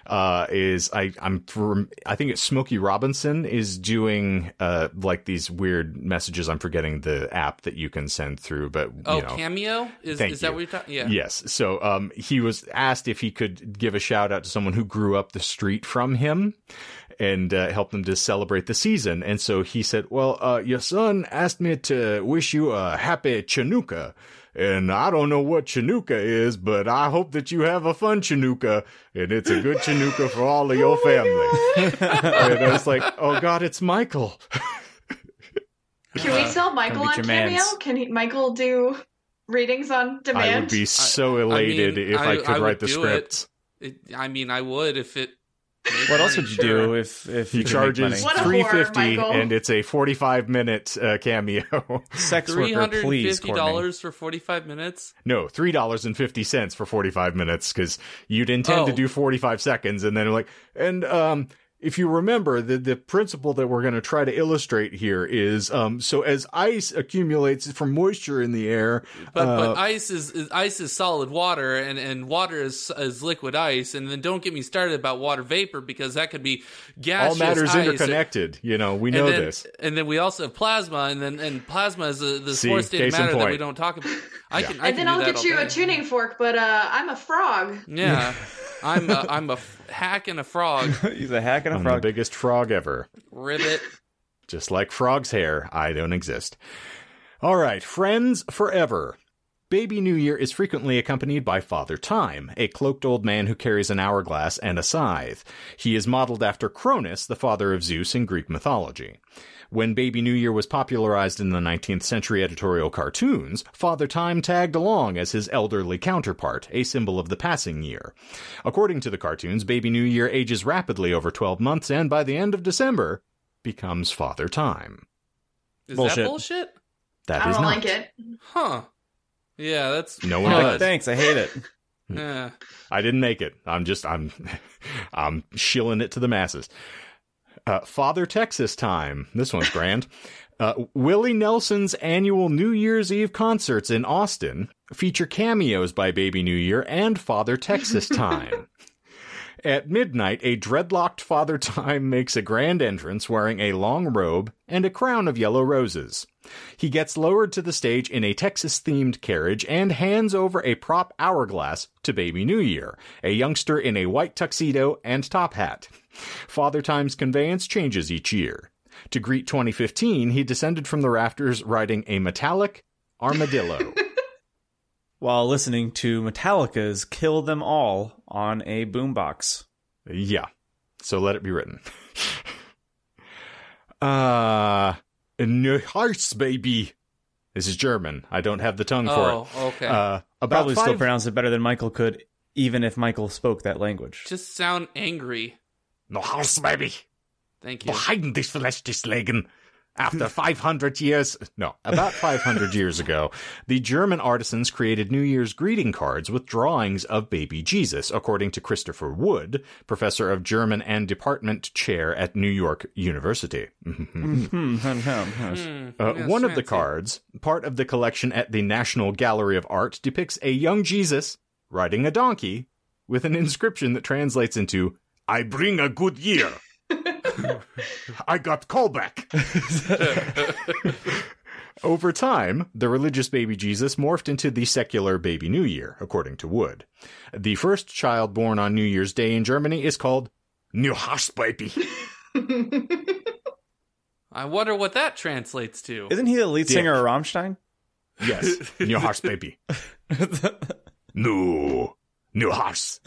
Uh, is I I'm from, I think it's Smokey Robinson is doing uh, like these weird messages. I'm forgetting the app that you can send through, but you Oh, know. cameo is Thank is that you. what you're talking? Yeah. Yes. So um, he was asked if he could give a shout out to someone who grew up the street from him and uh, help them to celebrate the season. And so he said, Well, uh, your son asked me to wish you a happy Chinooka. And I don't know what Chinooka is, but I hope that you have a fun Chinooka and it's a good Chinooka for all of your family. and I was like, Oh God, it's Michael. (laughs) Can we sell Michael Gonna on get Cameo? Can he, Michael do readings on demand? I would be so elated mean, if I, I- could I write the do it. scripts. It, I mean, I would if it. Made What else would you sure. do if if He you charges money? What a three whore, fifty, and it's a forty-five minute uh, cameo. (laughs) Sex Three worker, please, fifty Courtney. dollars for forty five minutes. no, three dollars and fifty cents for forty-five minutes because you'd intend to Oh. do forty-five seconds, and then like, and um, if you remember, the the principle that we're going to try to illustrate here is um, so as ice accumulates from moisture in the air, But uh, but ice is, is ice is solid water, and, and water is is liquid ice. And then don't get me started about water vapor because that could be gas. all matters ice. interconnected. You know, we know and then, this. And then we also have plasma, and then and plasma is the, the See, fourth state of matter that we don't talk about. I can, I and can then I'll get you day. a tuning fork, but uh, I'm a frog. Yeah, (laughs) I'm a, I'm a f- hack and a frog. (laughs) He's a hack and a I'm the frog. biggest frog ever. Ribbit. Just like Frog's hair, I don't exist. All right, friends forever. Baby New Year is frequently accompanied by Father Time, a cloaked old man who carries an hourglass and a scythe. He is modeled after Cronus, the father of Zeus in Greek mythology. When Baby New Year was popularized in the 19th century editorial cartoons, Father Time tagged along as his elderly counterpart, a symbol of the passing year. According to the cartoons, Baby New Year ages rapidly over 12 months and by the end of December becomes Father Time. Is Bullshit. that bullshit? That I is don't not. like it. Huh. Yeah, that's No one huh. does. Thanks, I hate it. (laughs) Yeah. I didn't make it. I'm just I'm (laughs) I'm shilling it to the masses. Uh, Father Texas time. This one's grand. (laughs) Uh, Willie Nelson's annual New Year's Eve concerts in Austin feature cameos by Baby New Year and Father Texas time. At midnight, a dreadlocked Father Time (laughs) makes a grand entrance wearing a long robe and a crown of yellow roses. He gets lowered to the stage in a Texas themed carriage and hands over a prop hourglass to Baby New Year, a youngster in a white tuxedo and top hat. Father Time's conveyance changes each year. To greet 2015, he descended from the rafters riding a metallic armadillo. (laughs) While listening to Metallica's "Kill Them All" on a boombox. Yeah. So let it be written. (laughs) uh, no hearts, baby. This is German. I don't have the tongue Oh, for okay. it. Uh, about Probably five, still pronounce it better than Michael could, even if Michael spoke that language. Just sound angry. no hearts, baby. Thank you. Behind this flesh legen. After (laughs) 500 years, no, about 500 (laughs) years ago, the German artisans created New Year's greeting cards with drawings of baby Jesus, according to Christopher Wood, professor of German and department chair at New York University. Hmm, Hmm, Uh, one of the cards, part of the collection at the National Gallery of Art, depicts a young Jesus riding a donkey with an inscription that translates into, I bring a good year. I got callback. Over time, the religious baby Jesus morphed into the secular baby New Year, according to Wood. The first child born on New Year's Day in Germany is called New Haus Baby. I wonder what that translates to. Isn't he the lead Dick. singer of Rammstein? Yes, New Haus (laughs) Baby. No, New Haus.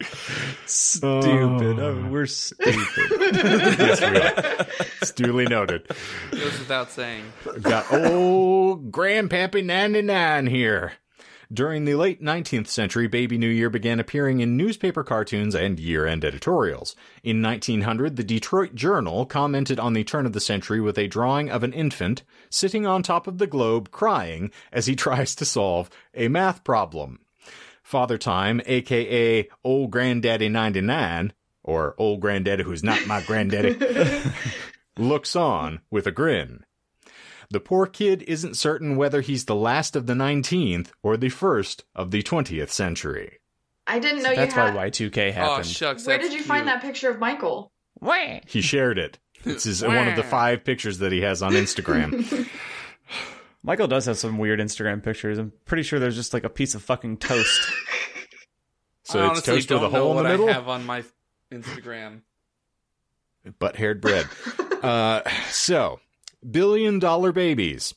No Haus Baby. stupid. Oh. Oh, we're stupid. yes, we are. It's duly noted. Goes without saying. Got old Grandpappy 99 here. During the late 19th century, Baby New Year began appearing in newspaper cartoons and year end editorials. In 1900, the Detroit Journal commented on the turn of the century with a drawing of an infant sitting on top of the globe crying as he tries to solve a math problem. Father Time, aka Old Granddaddy 99, or Old Granddaddy who's not my granddaddy, (laughs) looks on with a grin. The poor kid isn't certain whether he's the last of the 19th or the first of the 20th century. I didn't know That's you why had. Y2K Oh happened. shucks. Where that's did you find that picture of Michael? Where? He shared it. This is one of the five pictures that he has on Instagram. (laughs) Michael does have some weird Instagram pictures. I'm pretty sure there's just like a piece of fucking toast. (laughs) So I it's toast with a know hole in the middle? I have on my Instagram. (laughs) butt haired bread. (laughs) uh, so, billion dollar babies.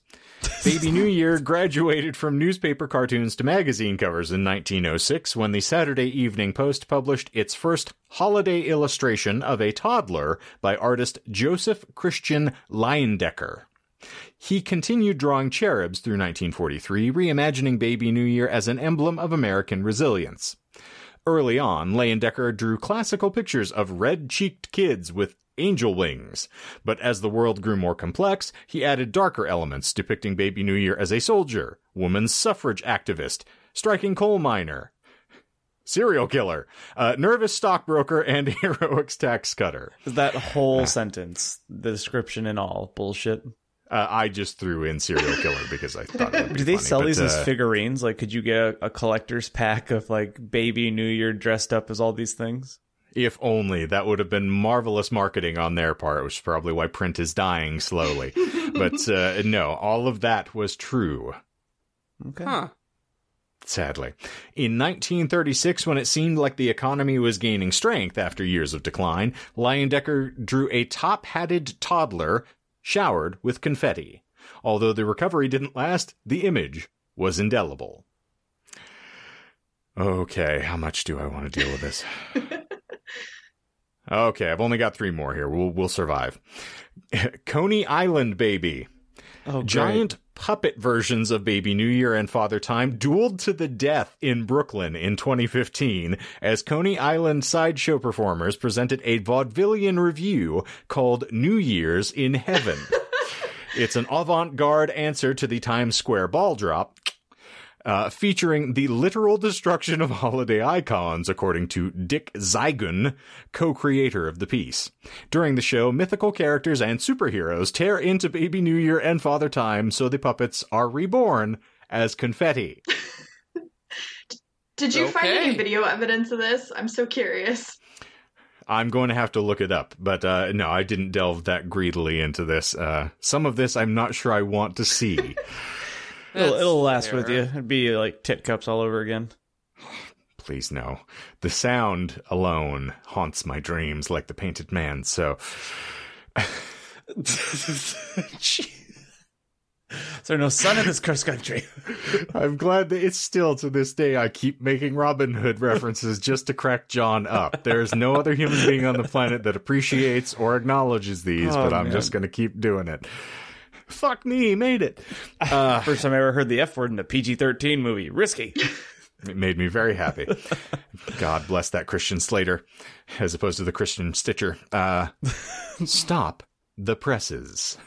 Baby New Year graduated from newspaper cartoons to magazine covers in 1906 when the Saturday Evening Post published its first holiday illustration of a toddler by artist Joseph Christian Leyendecker. He continued drawing cherubs through 1943, reimagining Baby New Year as an emblem of American resilience. Early on, Leyendecker drew classical pictures of red cheeked kids with angel wings. But as the world grew more complex, he added darker elements depicting Baby New Year as a soldier, woman's suffrage activist, striking coal miner, serial killer, uh, nervous stockbroker, and (laughs) heroic tax cutter. that whole sentence, the description and all, bullshit. Uh, I just threw in serial killer because I thought it would be Do they funny, sell but, these as uh, figurines? Like, could you get a, a collector's pack of like baby New Year dressed up as all these things? If only that would have been marvelous marketing on their part, which is probably why print is dying slowly. (laughs) but uh, no, all of that was true, Okay. Huh. sadly. In 1936, when it seemed like the economy was gaining strength after years of decline, Leyendecker drew a top hatted toddler showered with confetti. Although the recovery didn't last, the image was indelible. Okay, how much do I want to deal with this? (laughs) Okay, I've only got three more here. We'll we'll survive. (laughs) Coney Island Baby. Oh. Giant puppet versions of Baby New Year and Father Time dueled to the death in Brooklyn in 2015 as Coney Island sideshow performers presented a vaudevillian revue called New Year's in Heaven. (laughs) it's an avant garde answer to the Times Square ball drop. Uh, featuring the literal destruction of (laughs) holiday icons, according to Dick Zigun, co-creator of the piece. During the show, mythical characters and superheroes tear into Baby New Year and Father Time, so the puppets are reborn as confetti. (laughs) Did you find any video evidence of this? I'm so curious. I'm going to have to look it up, but uh, no, I didn't delve that greedily into this. Uh, some of this I'm not sure I want to see. (laughs) It'll, it'll last fair. with you. It'd be like tit cups all over again. (sighs) Please no. The sound alone haunts my dreams like the painted man, so (laughs) Is there no sun in this cursed country? (laughs) I'm glad that it's still to this day I keep making Robin Hood references just to crack John up. There's no other human being on the planet that appreciates or acknowledges these, Oh, but I'm man. just going to keep doing it. Fuck me, made it. Uh, (laughs) First time I ever heard the F word in a PG 13 movie. Risky. it made me very happy. God bless that Christian Slater, as opposed to the Christian Stitcher. Uh, (laughs) stop the presses.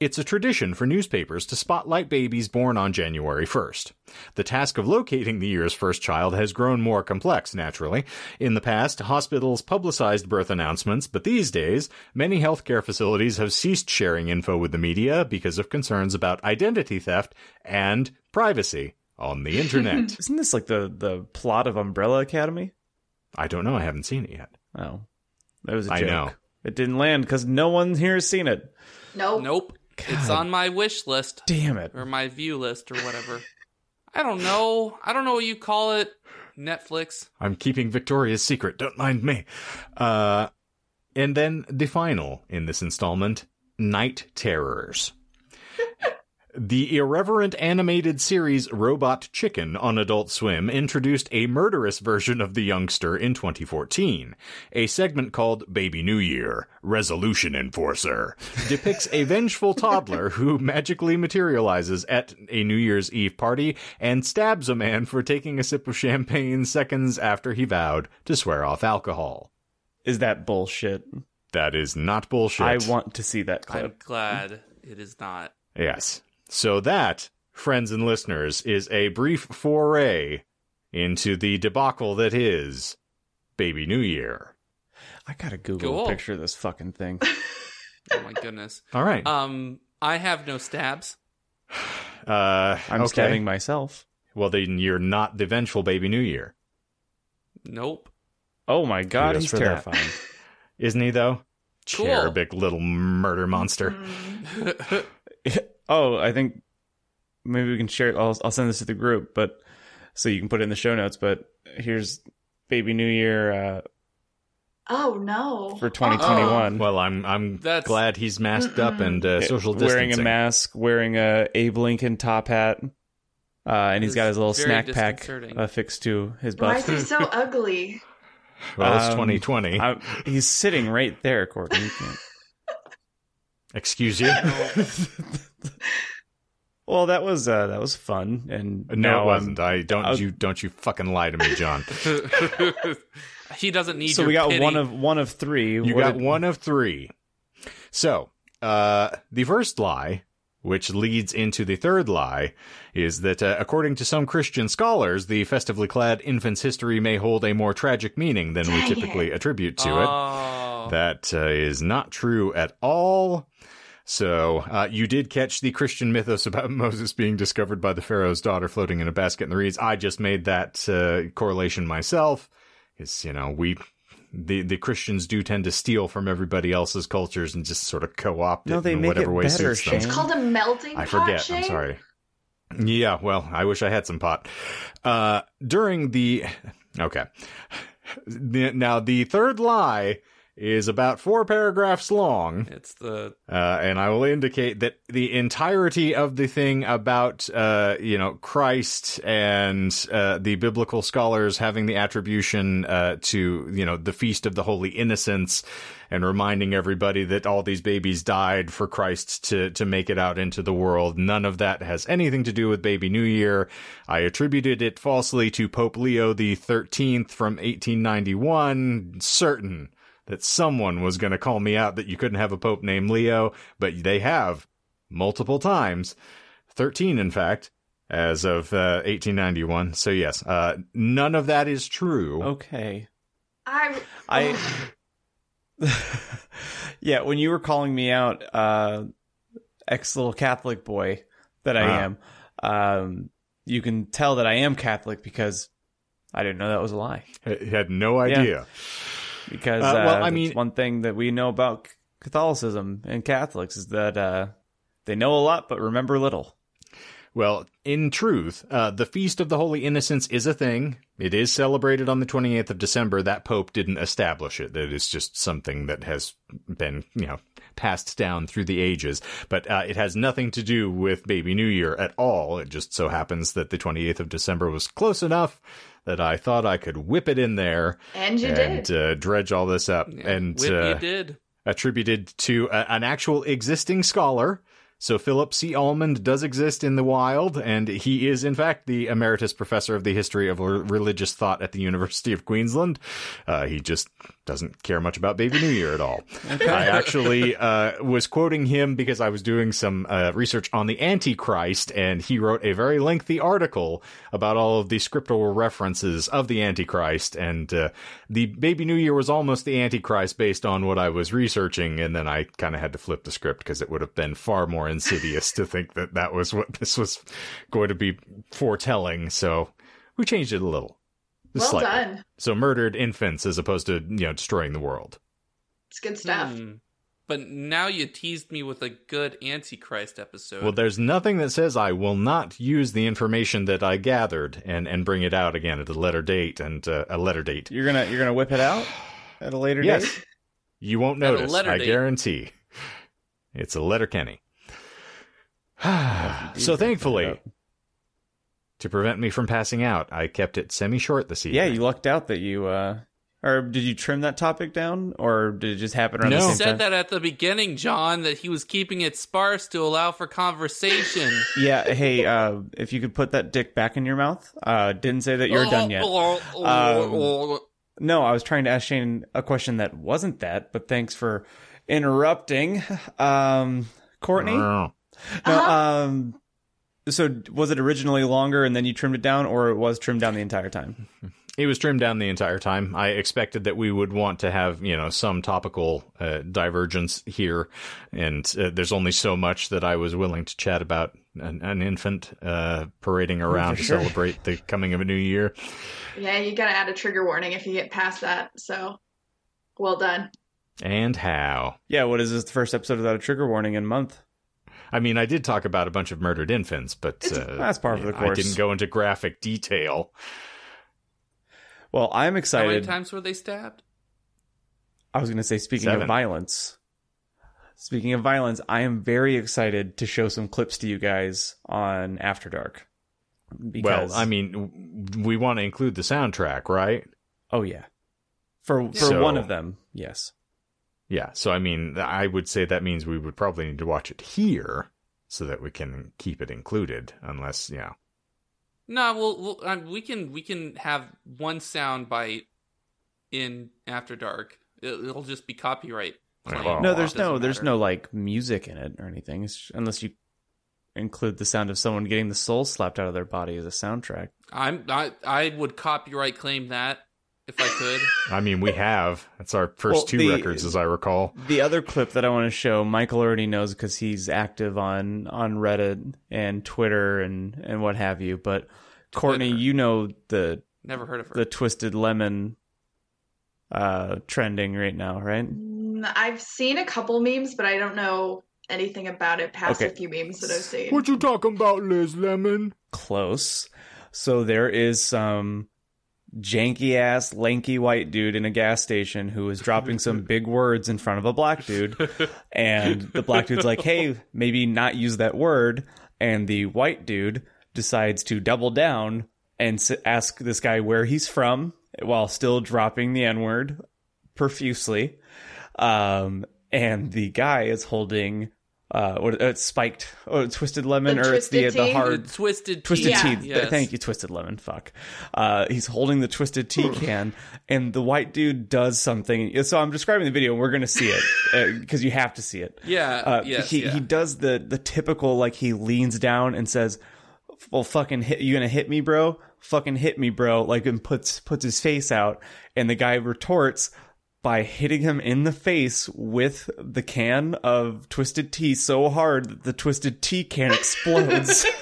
It's a tradition for newspapers to spotlight babies born on January 1st. The task of locating the year's first child has grown more complex, naturally. In the past, hospitals publicized birth announcements, but these days, many healthcare facilities have ceased sharing info with the media because of concerns about identity theft and privacy on the internet. (laughs) Isn't this like the, the plot of Umbrella Academy? I don't know, I haven't seen it yet. Oh, that was a joke. I know. It didn't land because no one here has seen it. Nope. Nope. It's on my wish list Damn it. or my view list or whatever. (laughs) I don't know. I don't know what you call it. Netflix. I'm keeping Victoria's secret, don't mind me. Uh, and then the final in this installment Night Terrors. The irreverent animated series Robot Chicken on Adult Swim introduced a murderous version of the youngster in 2014. A segment called Baby New Year, Resolution Enforcer, depicts a vengeful toddler who magically materializes at a New Year's Eve party and stabs a man for taking a sip of champagne seconds after he vowed to swear off alcohol. Is that bullshit? That is not bullshit. I want to see that clip. I'm clip. glad it is not. Yes. So that, friends and listeners, is a brief foray into the debacle that is Baby New Year. I gotta Google Cool. a picture of this fucking thing. (laughs) Oh my goodness. All right. Um, I have no stabs. (sighs) Uh, I'm okay. stabbing myself. Well, then you're not the vengeful Baby New Year, Nope. Oh my god, Kudos he's terrifying. (laughs) (laughs) isn't he? Though, Cool. cherubic little murder monster. Oh, I think maybe we can share. It. I'll I'll send this to the group, but so you can put it in the show notes. But here's Baby New Year uh, Oh no. for 2021. Well, I'm I'm That's- glad he's masked up and uh, social distancing. wearing a mask, wearing a Abe Lincoln top hat, uh, and he's It's got his little snack pack disconcerting. affixed to his Why is he so (laughs) ugly? Well, it's Um, 2020. I- he's sitting right there, Courtney. (laughs) Excuse you. (laughs) (laughs) Well, that was uh, that was fun, and no, it wasn't. I'm- I don't I was- you don't you fucking lie to me, John. (laughs) (laughs) he doesn't need to. so your we got pity. one of one of three. You What got did- one of three. So, uh, the first lie, which leads into the third lie, is that uh, according to some Christian scholars, the festively clad infant's history may hold a more tragic meaning than we typically it. attribute to it. Oh. That uh, is not true at all. So, uh, you did catch the Christian mythos about (laughs) Moses being discovered by the Pharaoh's daughter floating in a basket in the reeds. I just made that uh, correlation myself. Because, you know, we, the, the Christians do tend to steal from everybody else's cultures and just sort of co opt it No, they in make whatever it way better, suits them. It's called a melting pot. I pot. forget. Shane? I'm sorry. Yeah, well, I wish I had some pot. Uh, during the okay, (laughs) The- now the third lie is about four paragraphs long. It's the Uh, and I will indicate that the entirety of the thing about, uh, you know, Christ and uh, the biblical scholars having the attribution uh, to, you know, the Feast of the Holy Innocents and reminding everybody that all these babies died for Christ to, to make it out into the world. None of that has anything to do with Baby New Year. I attributed it falsely to Pope Leo the 13th from 1891. Certain that someone was going to call me out that you couldn't have a pope named Leo, but they have multiple times. 13, in fact, as of uh, 1891. So, yes, uh, none of that is true. Okay. I. I (laughs) yeah, when you were calling me out, uh, ex little Catholic boy that I Ah. am, um, you can tell that I am Catholic because I didn't know that was a lie. I had no idea. Because Uh, uh, well, I mean- one thing that we know about Catholicism and Catholics is that uh, they know a lot but remember little. Well, in truth, uh, the Feast of the Holy Innocents is a thing. It is celebrated on the 28th of December. That Pope didn't establish it. That is just something that has been, you know, passed down through the ages. But uh, it has nothing to do with Baby New Year at all. It just so happens that the 28th of December was close enough that I thought I could whip it in there And you and did. uh, dredge all this up. yeah, and whip uh, you did. attributed to a, an actual existing scholar. So Philip C. Almond does exist in the wild, and he is in fact the emeritus professor of the history of re- religious thought at the University of Queensland. Uh, he just doesn't care much about Baby New Year at all. I actually uh, was quoting him because I was doing some uh, research on the Antichrist, and he wrote a very lengthy article about all of the scriptural references of the Antichrist. And uh, the Baby New Year was almost the Antichrist based on what I was researching, and then I kind of had to flip the script because it would have been far more insidious to think that that was what this was going to be foretelling. So we changed it a little. Well slightly. done. So murdered infants as opposed to you know destroying the world. It's good stuff. Hmm. But now you teased me with a good Antichrist episode. Well, there's nothing that says I will not use the information that I gathered and and bring it out again at a later date and uh, a letter date. You're gonna you're gonna whip it out at a later Yes, date. you won't At a notice. letter I date. guarantee. It's a letter Kenny. (sighs) so thankfully, to prevent me from passing out, I kept it semi short this evening. Yeah, you lucked out that you uh or did you trim that topic down or did it just happen around No. the You same said that at the beginning, John, that he was keeping it sparse to allow for conversation. Yeah, hey, uh if you could put that dick back in your mouth. Uh didn't say that you're done yet. Um, No, I was trying to ask Shane a question that wasn't that, but thanks for interrupting. (laughs) Um Courtney? No, Uh-huh. um so was it originally longer and then you trimmed it down or it was trimmed down the entire time? It was trimmed down the entire time. I expected that we would want to have, you know, some topical uh, divergence here, and uh, there's only so much that I was willing to chat about an, an infant uh, parading around to sure. celebrate the coming of a new year. Yeah, you gotta add a trigger warning if you get past that. So, well done. And how? Yeah, what is this the first episode without a trigger warning in a month? I mean, I did talk about a bunch of murdered infants, but uh, That's part of the I course. didn't go into graphic detail. Well, I'm How many excited. times were they stabbed? I was going to say, speaking Seven. of violence, speaking of violence, I am very excited to show some clips to you guys on After Dark. Because, Well, I mean, we want to include the soundtrack, right? oh yeah, for for So- one of them, yes. Yeah. So, I mean, I would say that means we would probably need to watch it here so that we can keep it included, unless, yeah. No, we'll, we'll um, we can we can have one sound bite in After Dark. It, it'll just be copyright. claim. Oh, no, there's no Doesn't there's no like music in it or anything, it's, unless you include the sound of someone getting the soul slapped out of their body as a soundtrack. I'm I I would copyright claim that if I could. (laughs) I mean, we have. That's our first Well, two the- records, as I recall. The other clip that I want to show, Michael already knows because he's active on on Reddit and Twitter and and what have you. But Courtney, you know the Never heard of her. the twisted lemon uh trending right now, right? Mm, I've seen a couple memes, but I don't know anything about it past Okay. a few memes that I've seen. What you talking about, Liz Lemon? Close. So there is some janky ass lanky white dude in a gas station who is dropping some big words in front of a black dude. (laughs) And the black dude's like hey maybe not use that word. And the white dude decides to double down and s- ask this guy where he's from while still dropping the n word profusely. Um and the guy is holding uh what uh, spiked oh twisted lemon The or it's the Twisted the Tea? hard The twisted Twisted tea. tea. Yeah. Th- Yes. Thank you, Twisted Lemon. Fuck. Uh, he's holding the Twisted Tea (laughs) can, and the white dude does something. So I'm describing the video, and we're gonna see it (laughs) because you have to see it. Yeah. Uh, yes. he yeah. he does the the typical like he leans down and says, "Well, fucking hit you gonna hit me, bro? Fucking hit me, bro!" Like and puts puts his face out, and the guy retorts by hitting him in the face with the can of twisted tea so hard that the twisted tea can explodes. (laughs)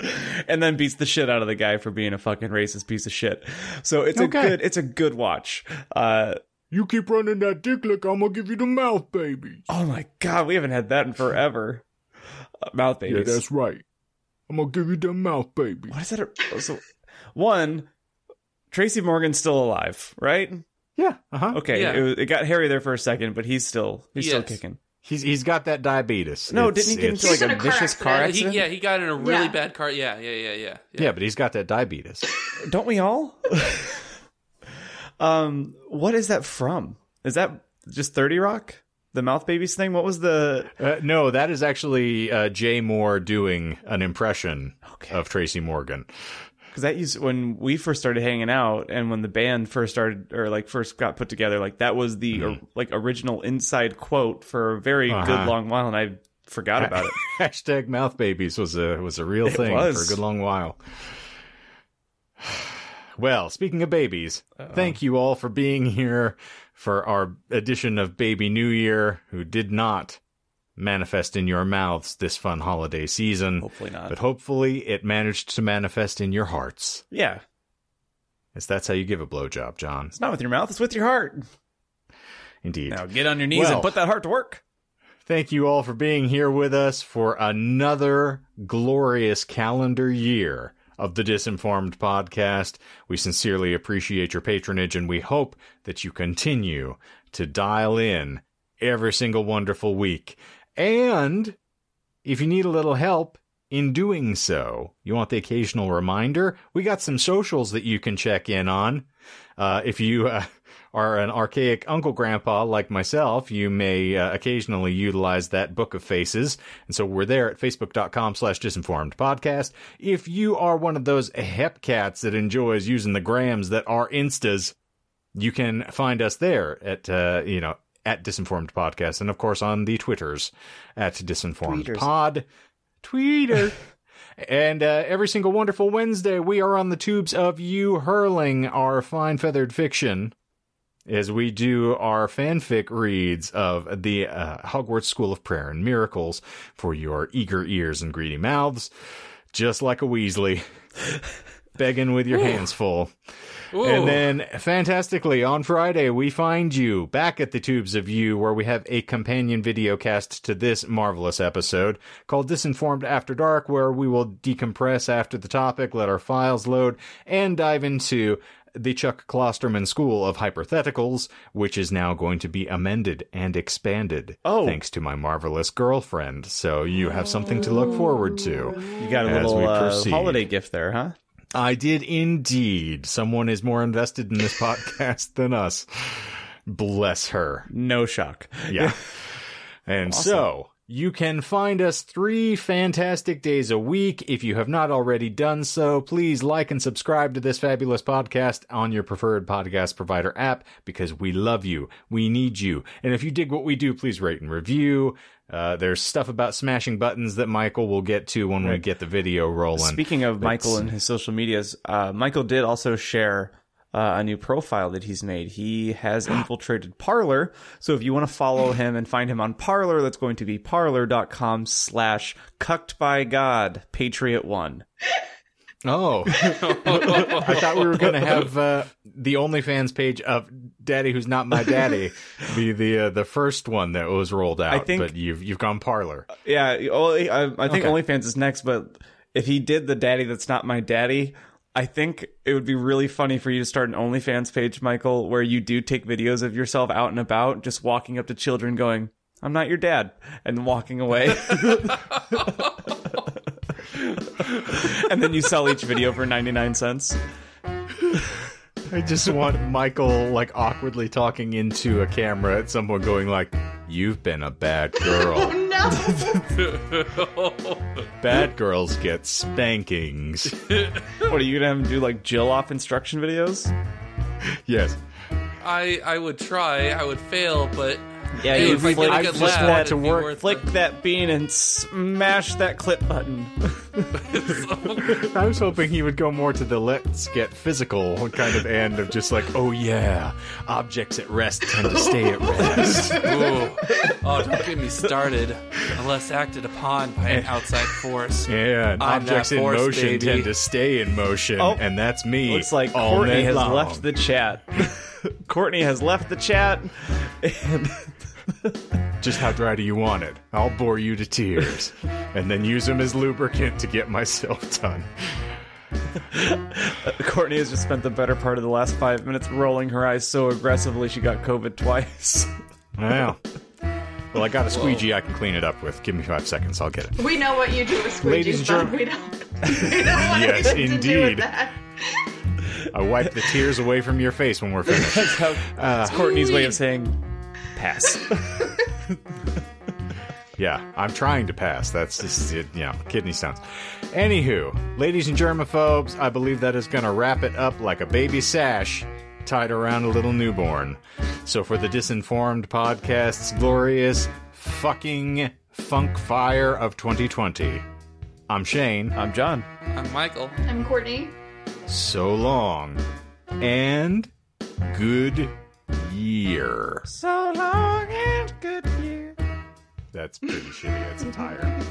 (laughs) and then beats the shit out of the guy for being a fucking racist piece of shit. So it's Okay. a good it's a good watch. Uh You keep running that dick like I'm gonna give you the mouth, baby. oh my god, we haven't had that in forever. Uh, mouth babies. Yeah, that's right. I'm gonna give you the mouth, baby. What is that? a- So, one, Tracy Morgan's still alive, right? Yeah. Uh huh. Okay, Yeah. it, was- it got hairy there for a second, but he's still he's still kicking. He's he's got that diabetes. No, It's- didn't he get into like in a a car vicious car accident. accident? He, yeah, he got in a really Yeah. bad car. Yeah, yeah, yeah, yeah. Yeah, but he's got that diabetes. (laughs) Don't we all? (laughs) um, what is that from? Is that just Thirty Rock? The mouth babies thing? What was the? Uh, no, that is actually uh, Jay Mohr doing an impression Okay. of Tracy Morgan. Because that used when we first started hanging out, and when the band first started, or like first got put together, like that was the or, like original inside quote for a very Uh-huh. good long while, and I forgot about it. (laughs) Hashtag mouth babies was a was a real It thing was. for a good long while. (sighs) Well, speaking of babies, thank you all for being here for our edition of Baby New Year, who did not manifest in your mouths this fun holiday season. Hopefully not. But hopefully it managed to manifest in your hearts. yeah, As that's how you give a blowjob, John. it's not with your mouth; it's with your heart. Indeed. Now get on your knees Well. and put that heart to work. Thank you all for being here with us for another glorious calendar year of the Disinformed podcast. We sincerely appreciate your patronage and we hope that you continue to dial in every single wonderful week. And if you need a little help in doing so, you want the occasional reminder, we got some socials that you can check in on. Uh, if you uh, are an archaic uncle grandpa like myself, you may uh, occasionally utilize that book of faces. And so we're there at facebook.com slash disinformed podcast. If you are one of those hep cats that enjoys using the grams that are instas, you can find us there at, uh, you know, at disinformed podcast. And of course on the Twitters at disinformed Tweeters. pod. Tweeter. (laughs) And uh, every single wonderful Wednesday, we are on the tubes of you hurling our fine feathered fiction as we do our fanfic reads of the uh, Hogwarts School of Prayer and Miracles for your eager ears and greedy mouths, just like a Weasley, (laughs) begging with your hands full. Ooh. And then, fantastically, on Friday, we find you back at the Tubes of You, where we have a companion video cast to this marvelous episode called Disinformed After Dark, where we will decompress after the topic, let our files load, and dive into the Chuck Klosterman School of Hypotheticals, which is now going to be amended and expanded. Oh. Thanks to my marvelous girlfriend. So you have something to look forward to. You got a little uh, holiday gift there, huh? I did indeed. Someone is more invested in this (laughs) podcast than us. Bless her. No shock. Yeah. (laughs) And so you can find us three fantastic days a week. If you have not already done so, please like and subscribe to this fabulous podcast on your preferred podcast provider app because we love you. We need you. And if you dig what we do, please rate and review. Uh, there's stuff about smashing buttons that Michael will get to when we get the video rolling. Speaking of Michael and his social medias, uh, Michael did also share uh, a new profile that he's made. He has (gasps) infiltrated Parler. So if you want to follow (gasps) him and find him on Parler, that's going to be parler.com slash cucked by God, Patriot One. (laughs) Oh, (laughs) I thought we were going to have uh, the OnlyFans page of "Daddy Who's Not My Daddy" be the uh, the first one that was rolled out. I think- but you've you've gone Parler. Yeah, oh, I, I think Okay. OnlyFans is next, but if he did the daddy that's not my daddy, I think it would be really funny for you to start an OnlyFans page, Michael, where you do take videos of yourself out and about, just walking up to children going, I'm not your dad, and walking away. (laughs) (laughs) and then you sell each video for 99 cents. I just want Michael like awkwardly talking into a camera at someone, going like, "You've been a bad girl. (laughs) Oh, no. (laughs) bad girls get spankings." What are you going to have him do, like Jill off instruction videos? yes. I I would try. I would fail, but Yeah, hey, you if I flick- get a I good just laugh, want it'd to be work- worth Flick the- that bean and smash that clip button. (laughs) I was hoping he would go more to the let's get physical kind of end of just like, oh yeah, objects at rest tend to stay at rest. (laughs) Ooh. Oh, don't get me started. Unless acted upon by an outside force. Yeah, and I'm objects in force, motion baby. tend to stay in motion, Oh. and that's me. Looks like all Courtney night has long. left the chat. (laughs) Courtney has left the chat. And (laughs) Just how dry do you want it? I'll bore you to tears, and then use them as lubricant to get myself done. (laughs) Courtney has just spent the better part of the last five minutes rolling her eyes so aggressively she got COVID twice. (laughs) Wow. Well, I got a squeegee I can clean it up with. Give me five seconds, I'll get it. We know what you do with squeegees, Ladies and John. gentlemen- We don't. We don't want Yes, anything to do with indeed. that. I wipe the tears away from your face when we're finished. That's how that's Courtney's way of saying pass. (laughs) Yeah, I'm trying to pass. That's just, it, you know, kidney stones. Anywho, ladies and germaphobes, I believe that is going to wrap it up like a baby sash tied around a little newborn. So for the Disinformed Podcast's glorious fucking funk fire of 2020, I'm Shane. I'm John. I'm Michael. I'm Courtney. So long. And good year. So long and good year. That's pretty shitty. That's tired.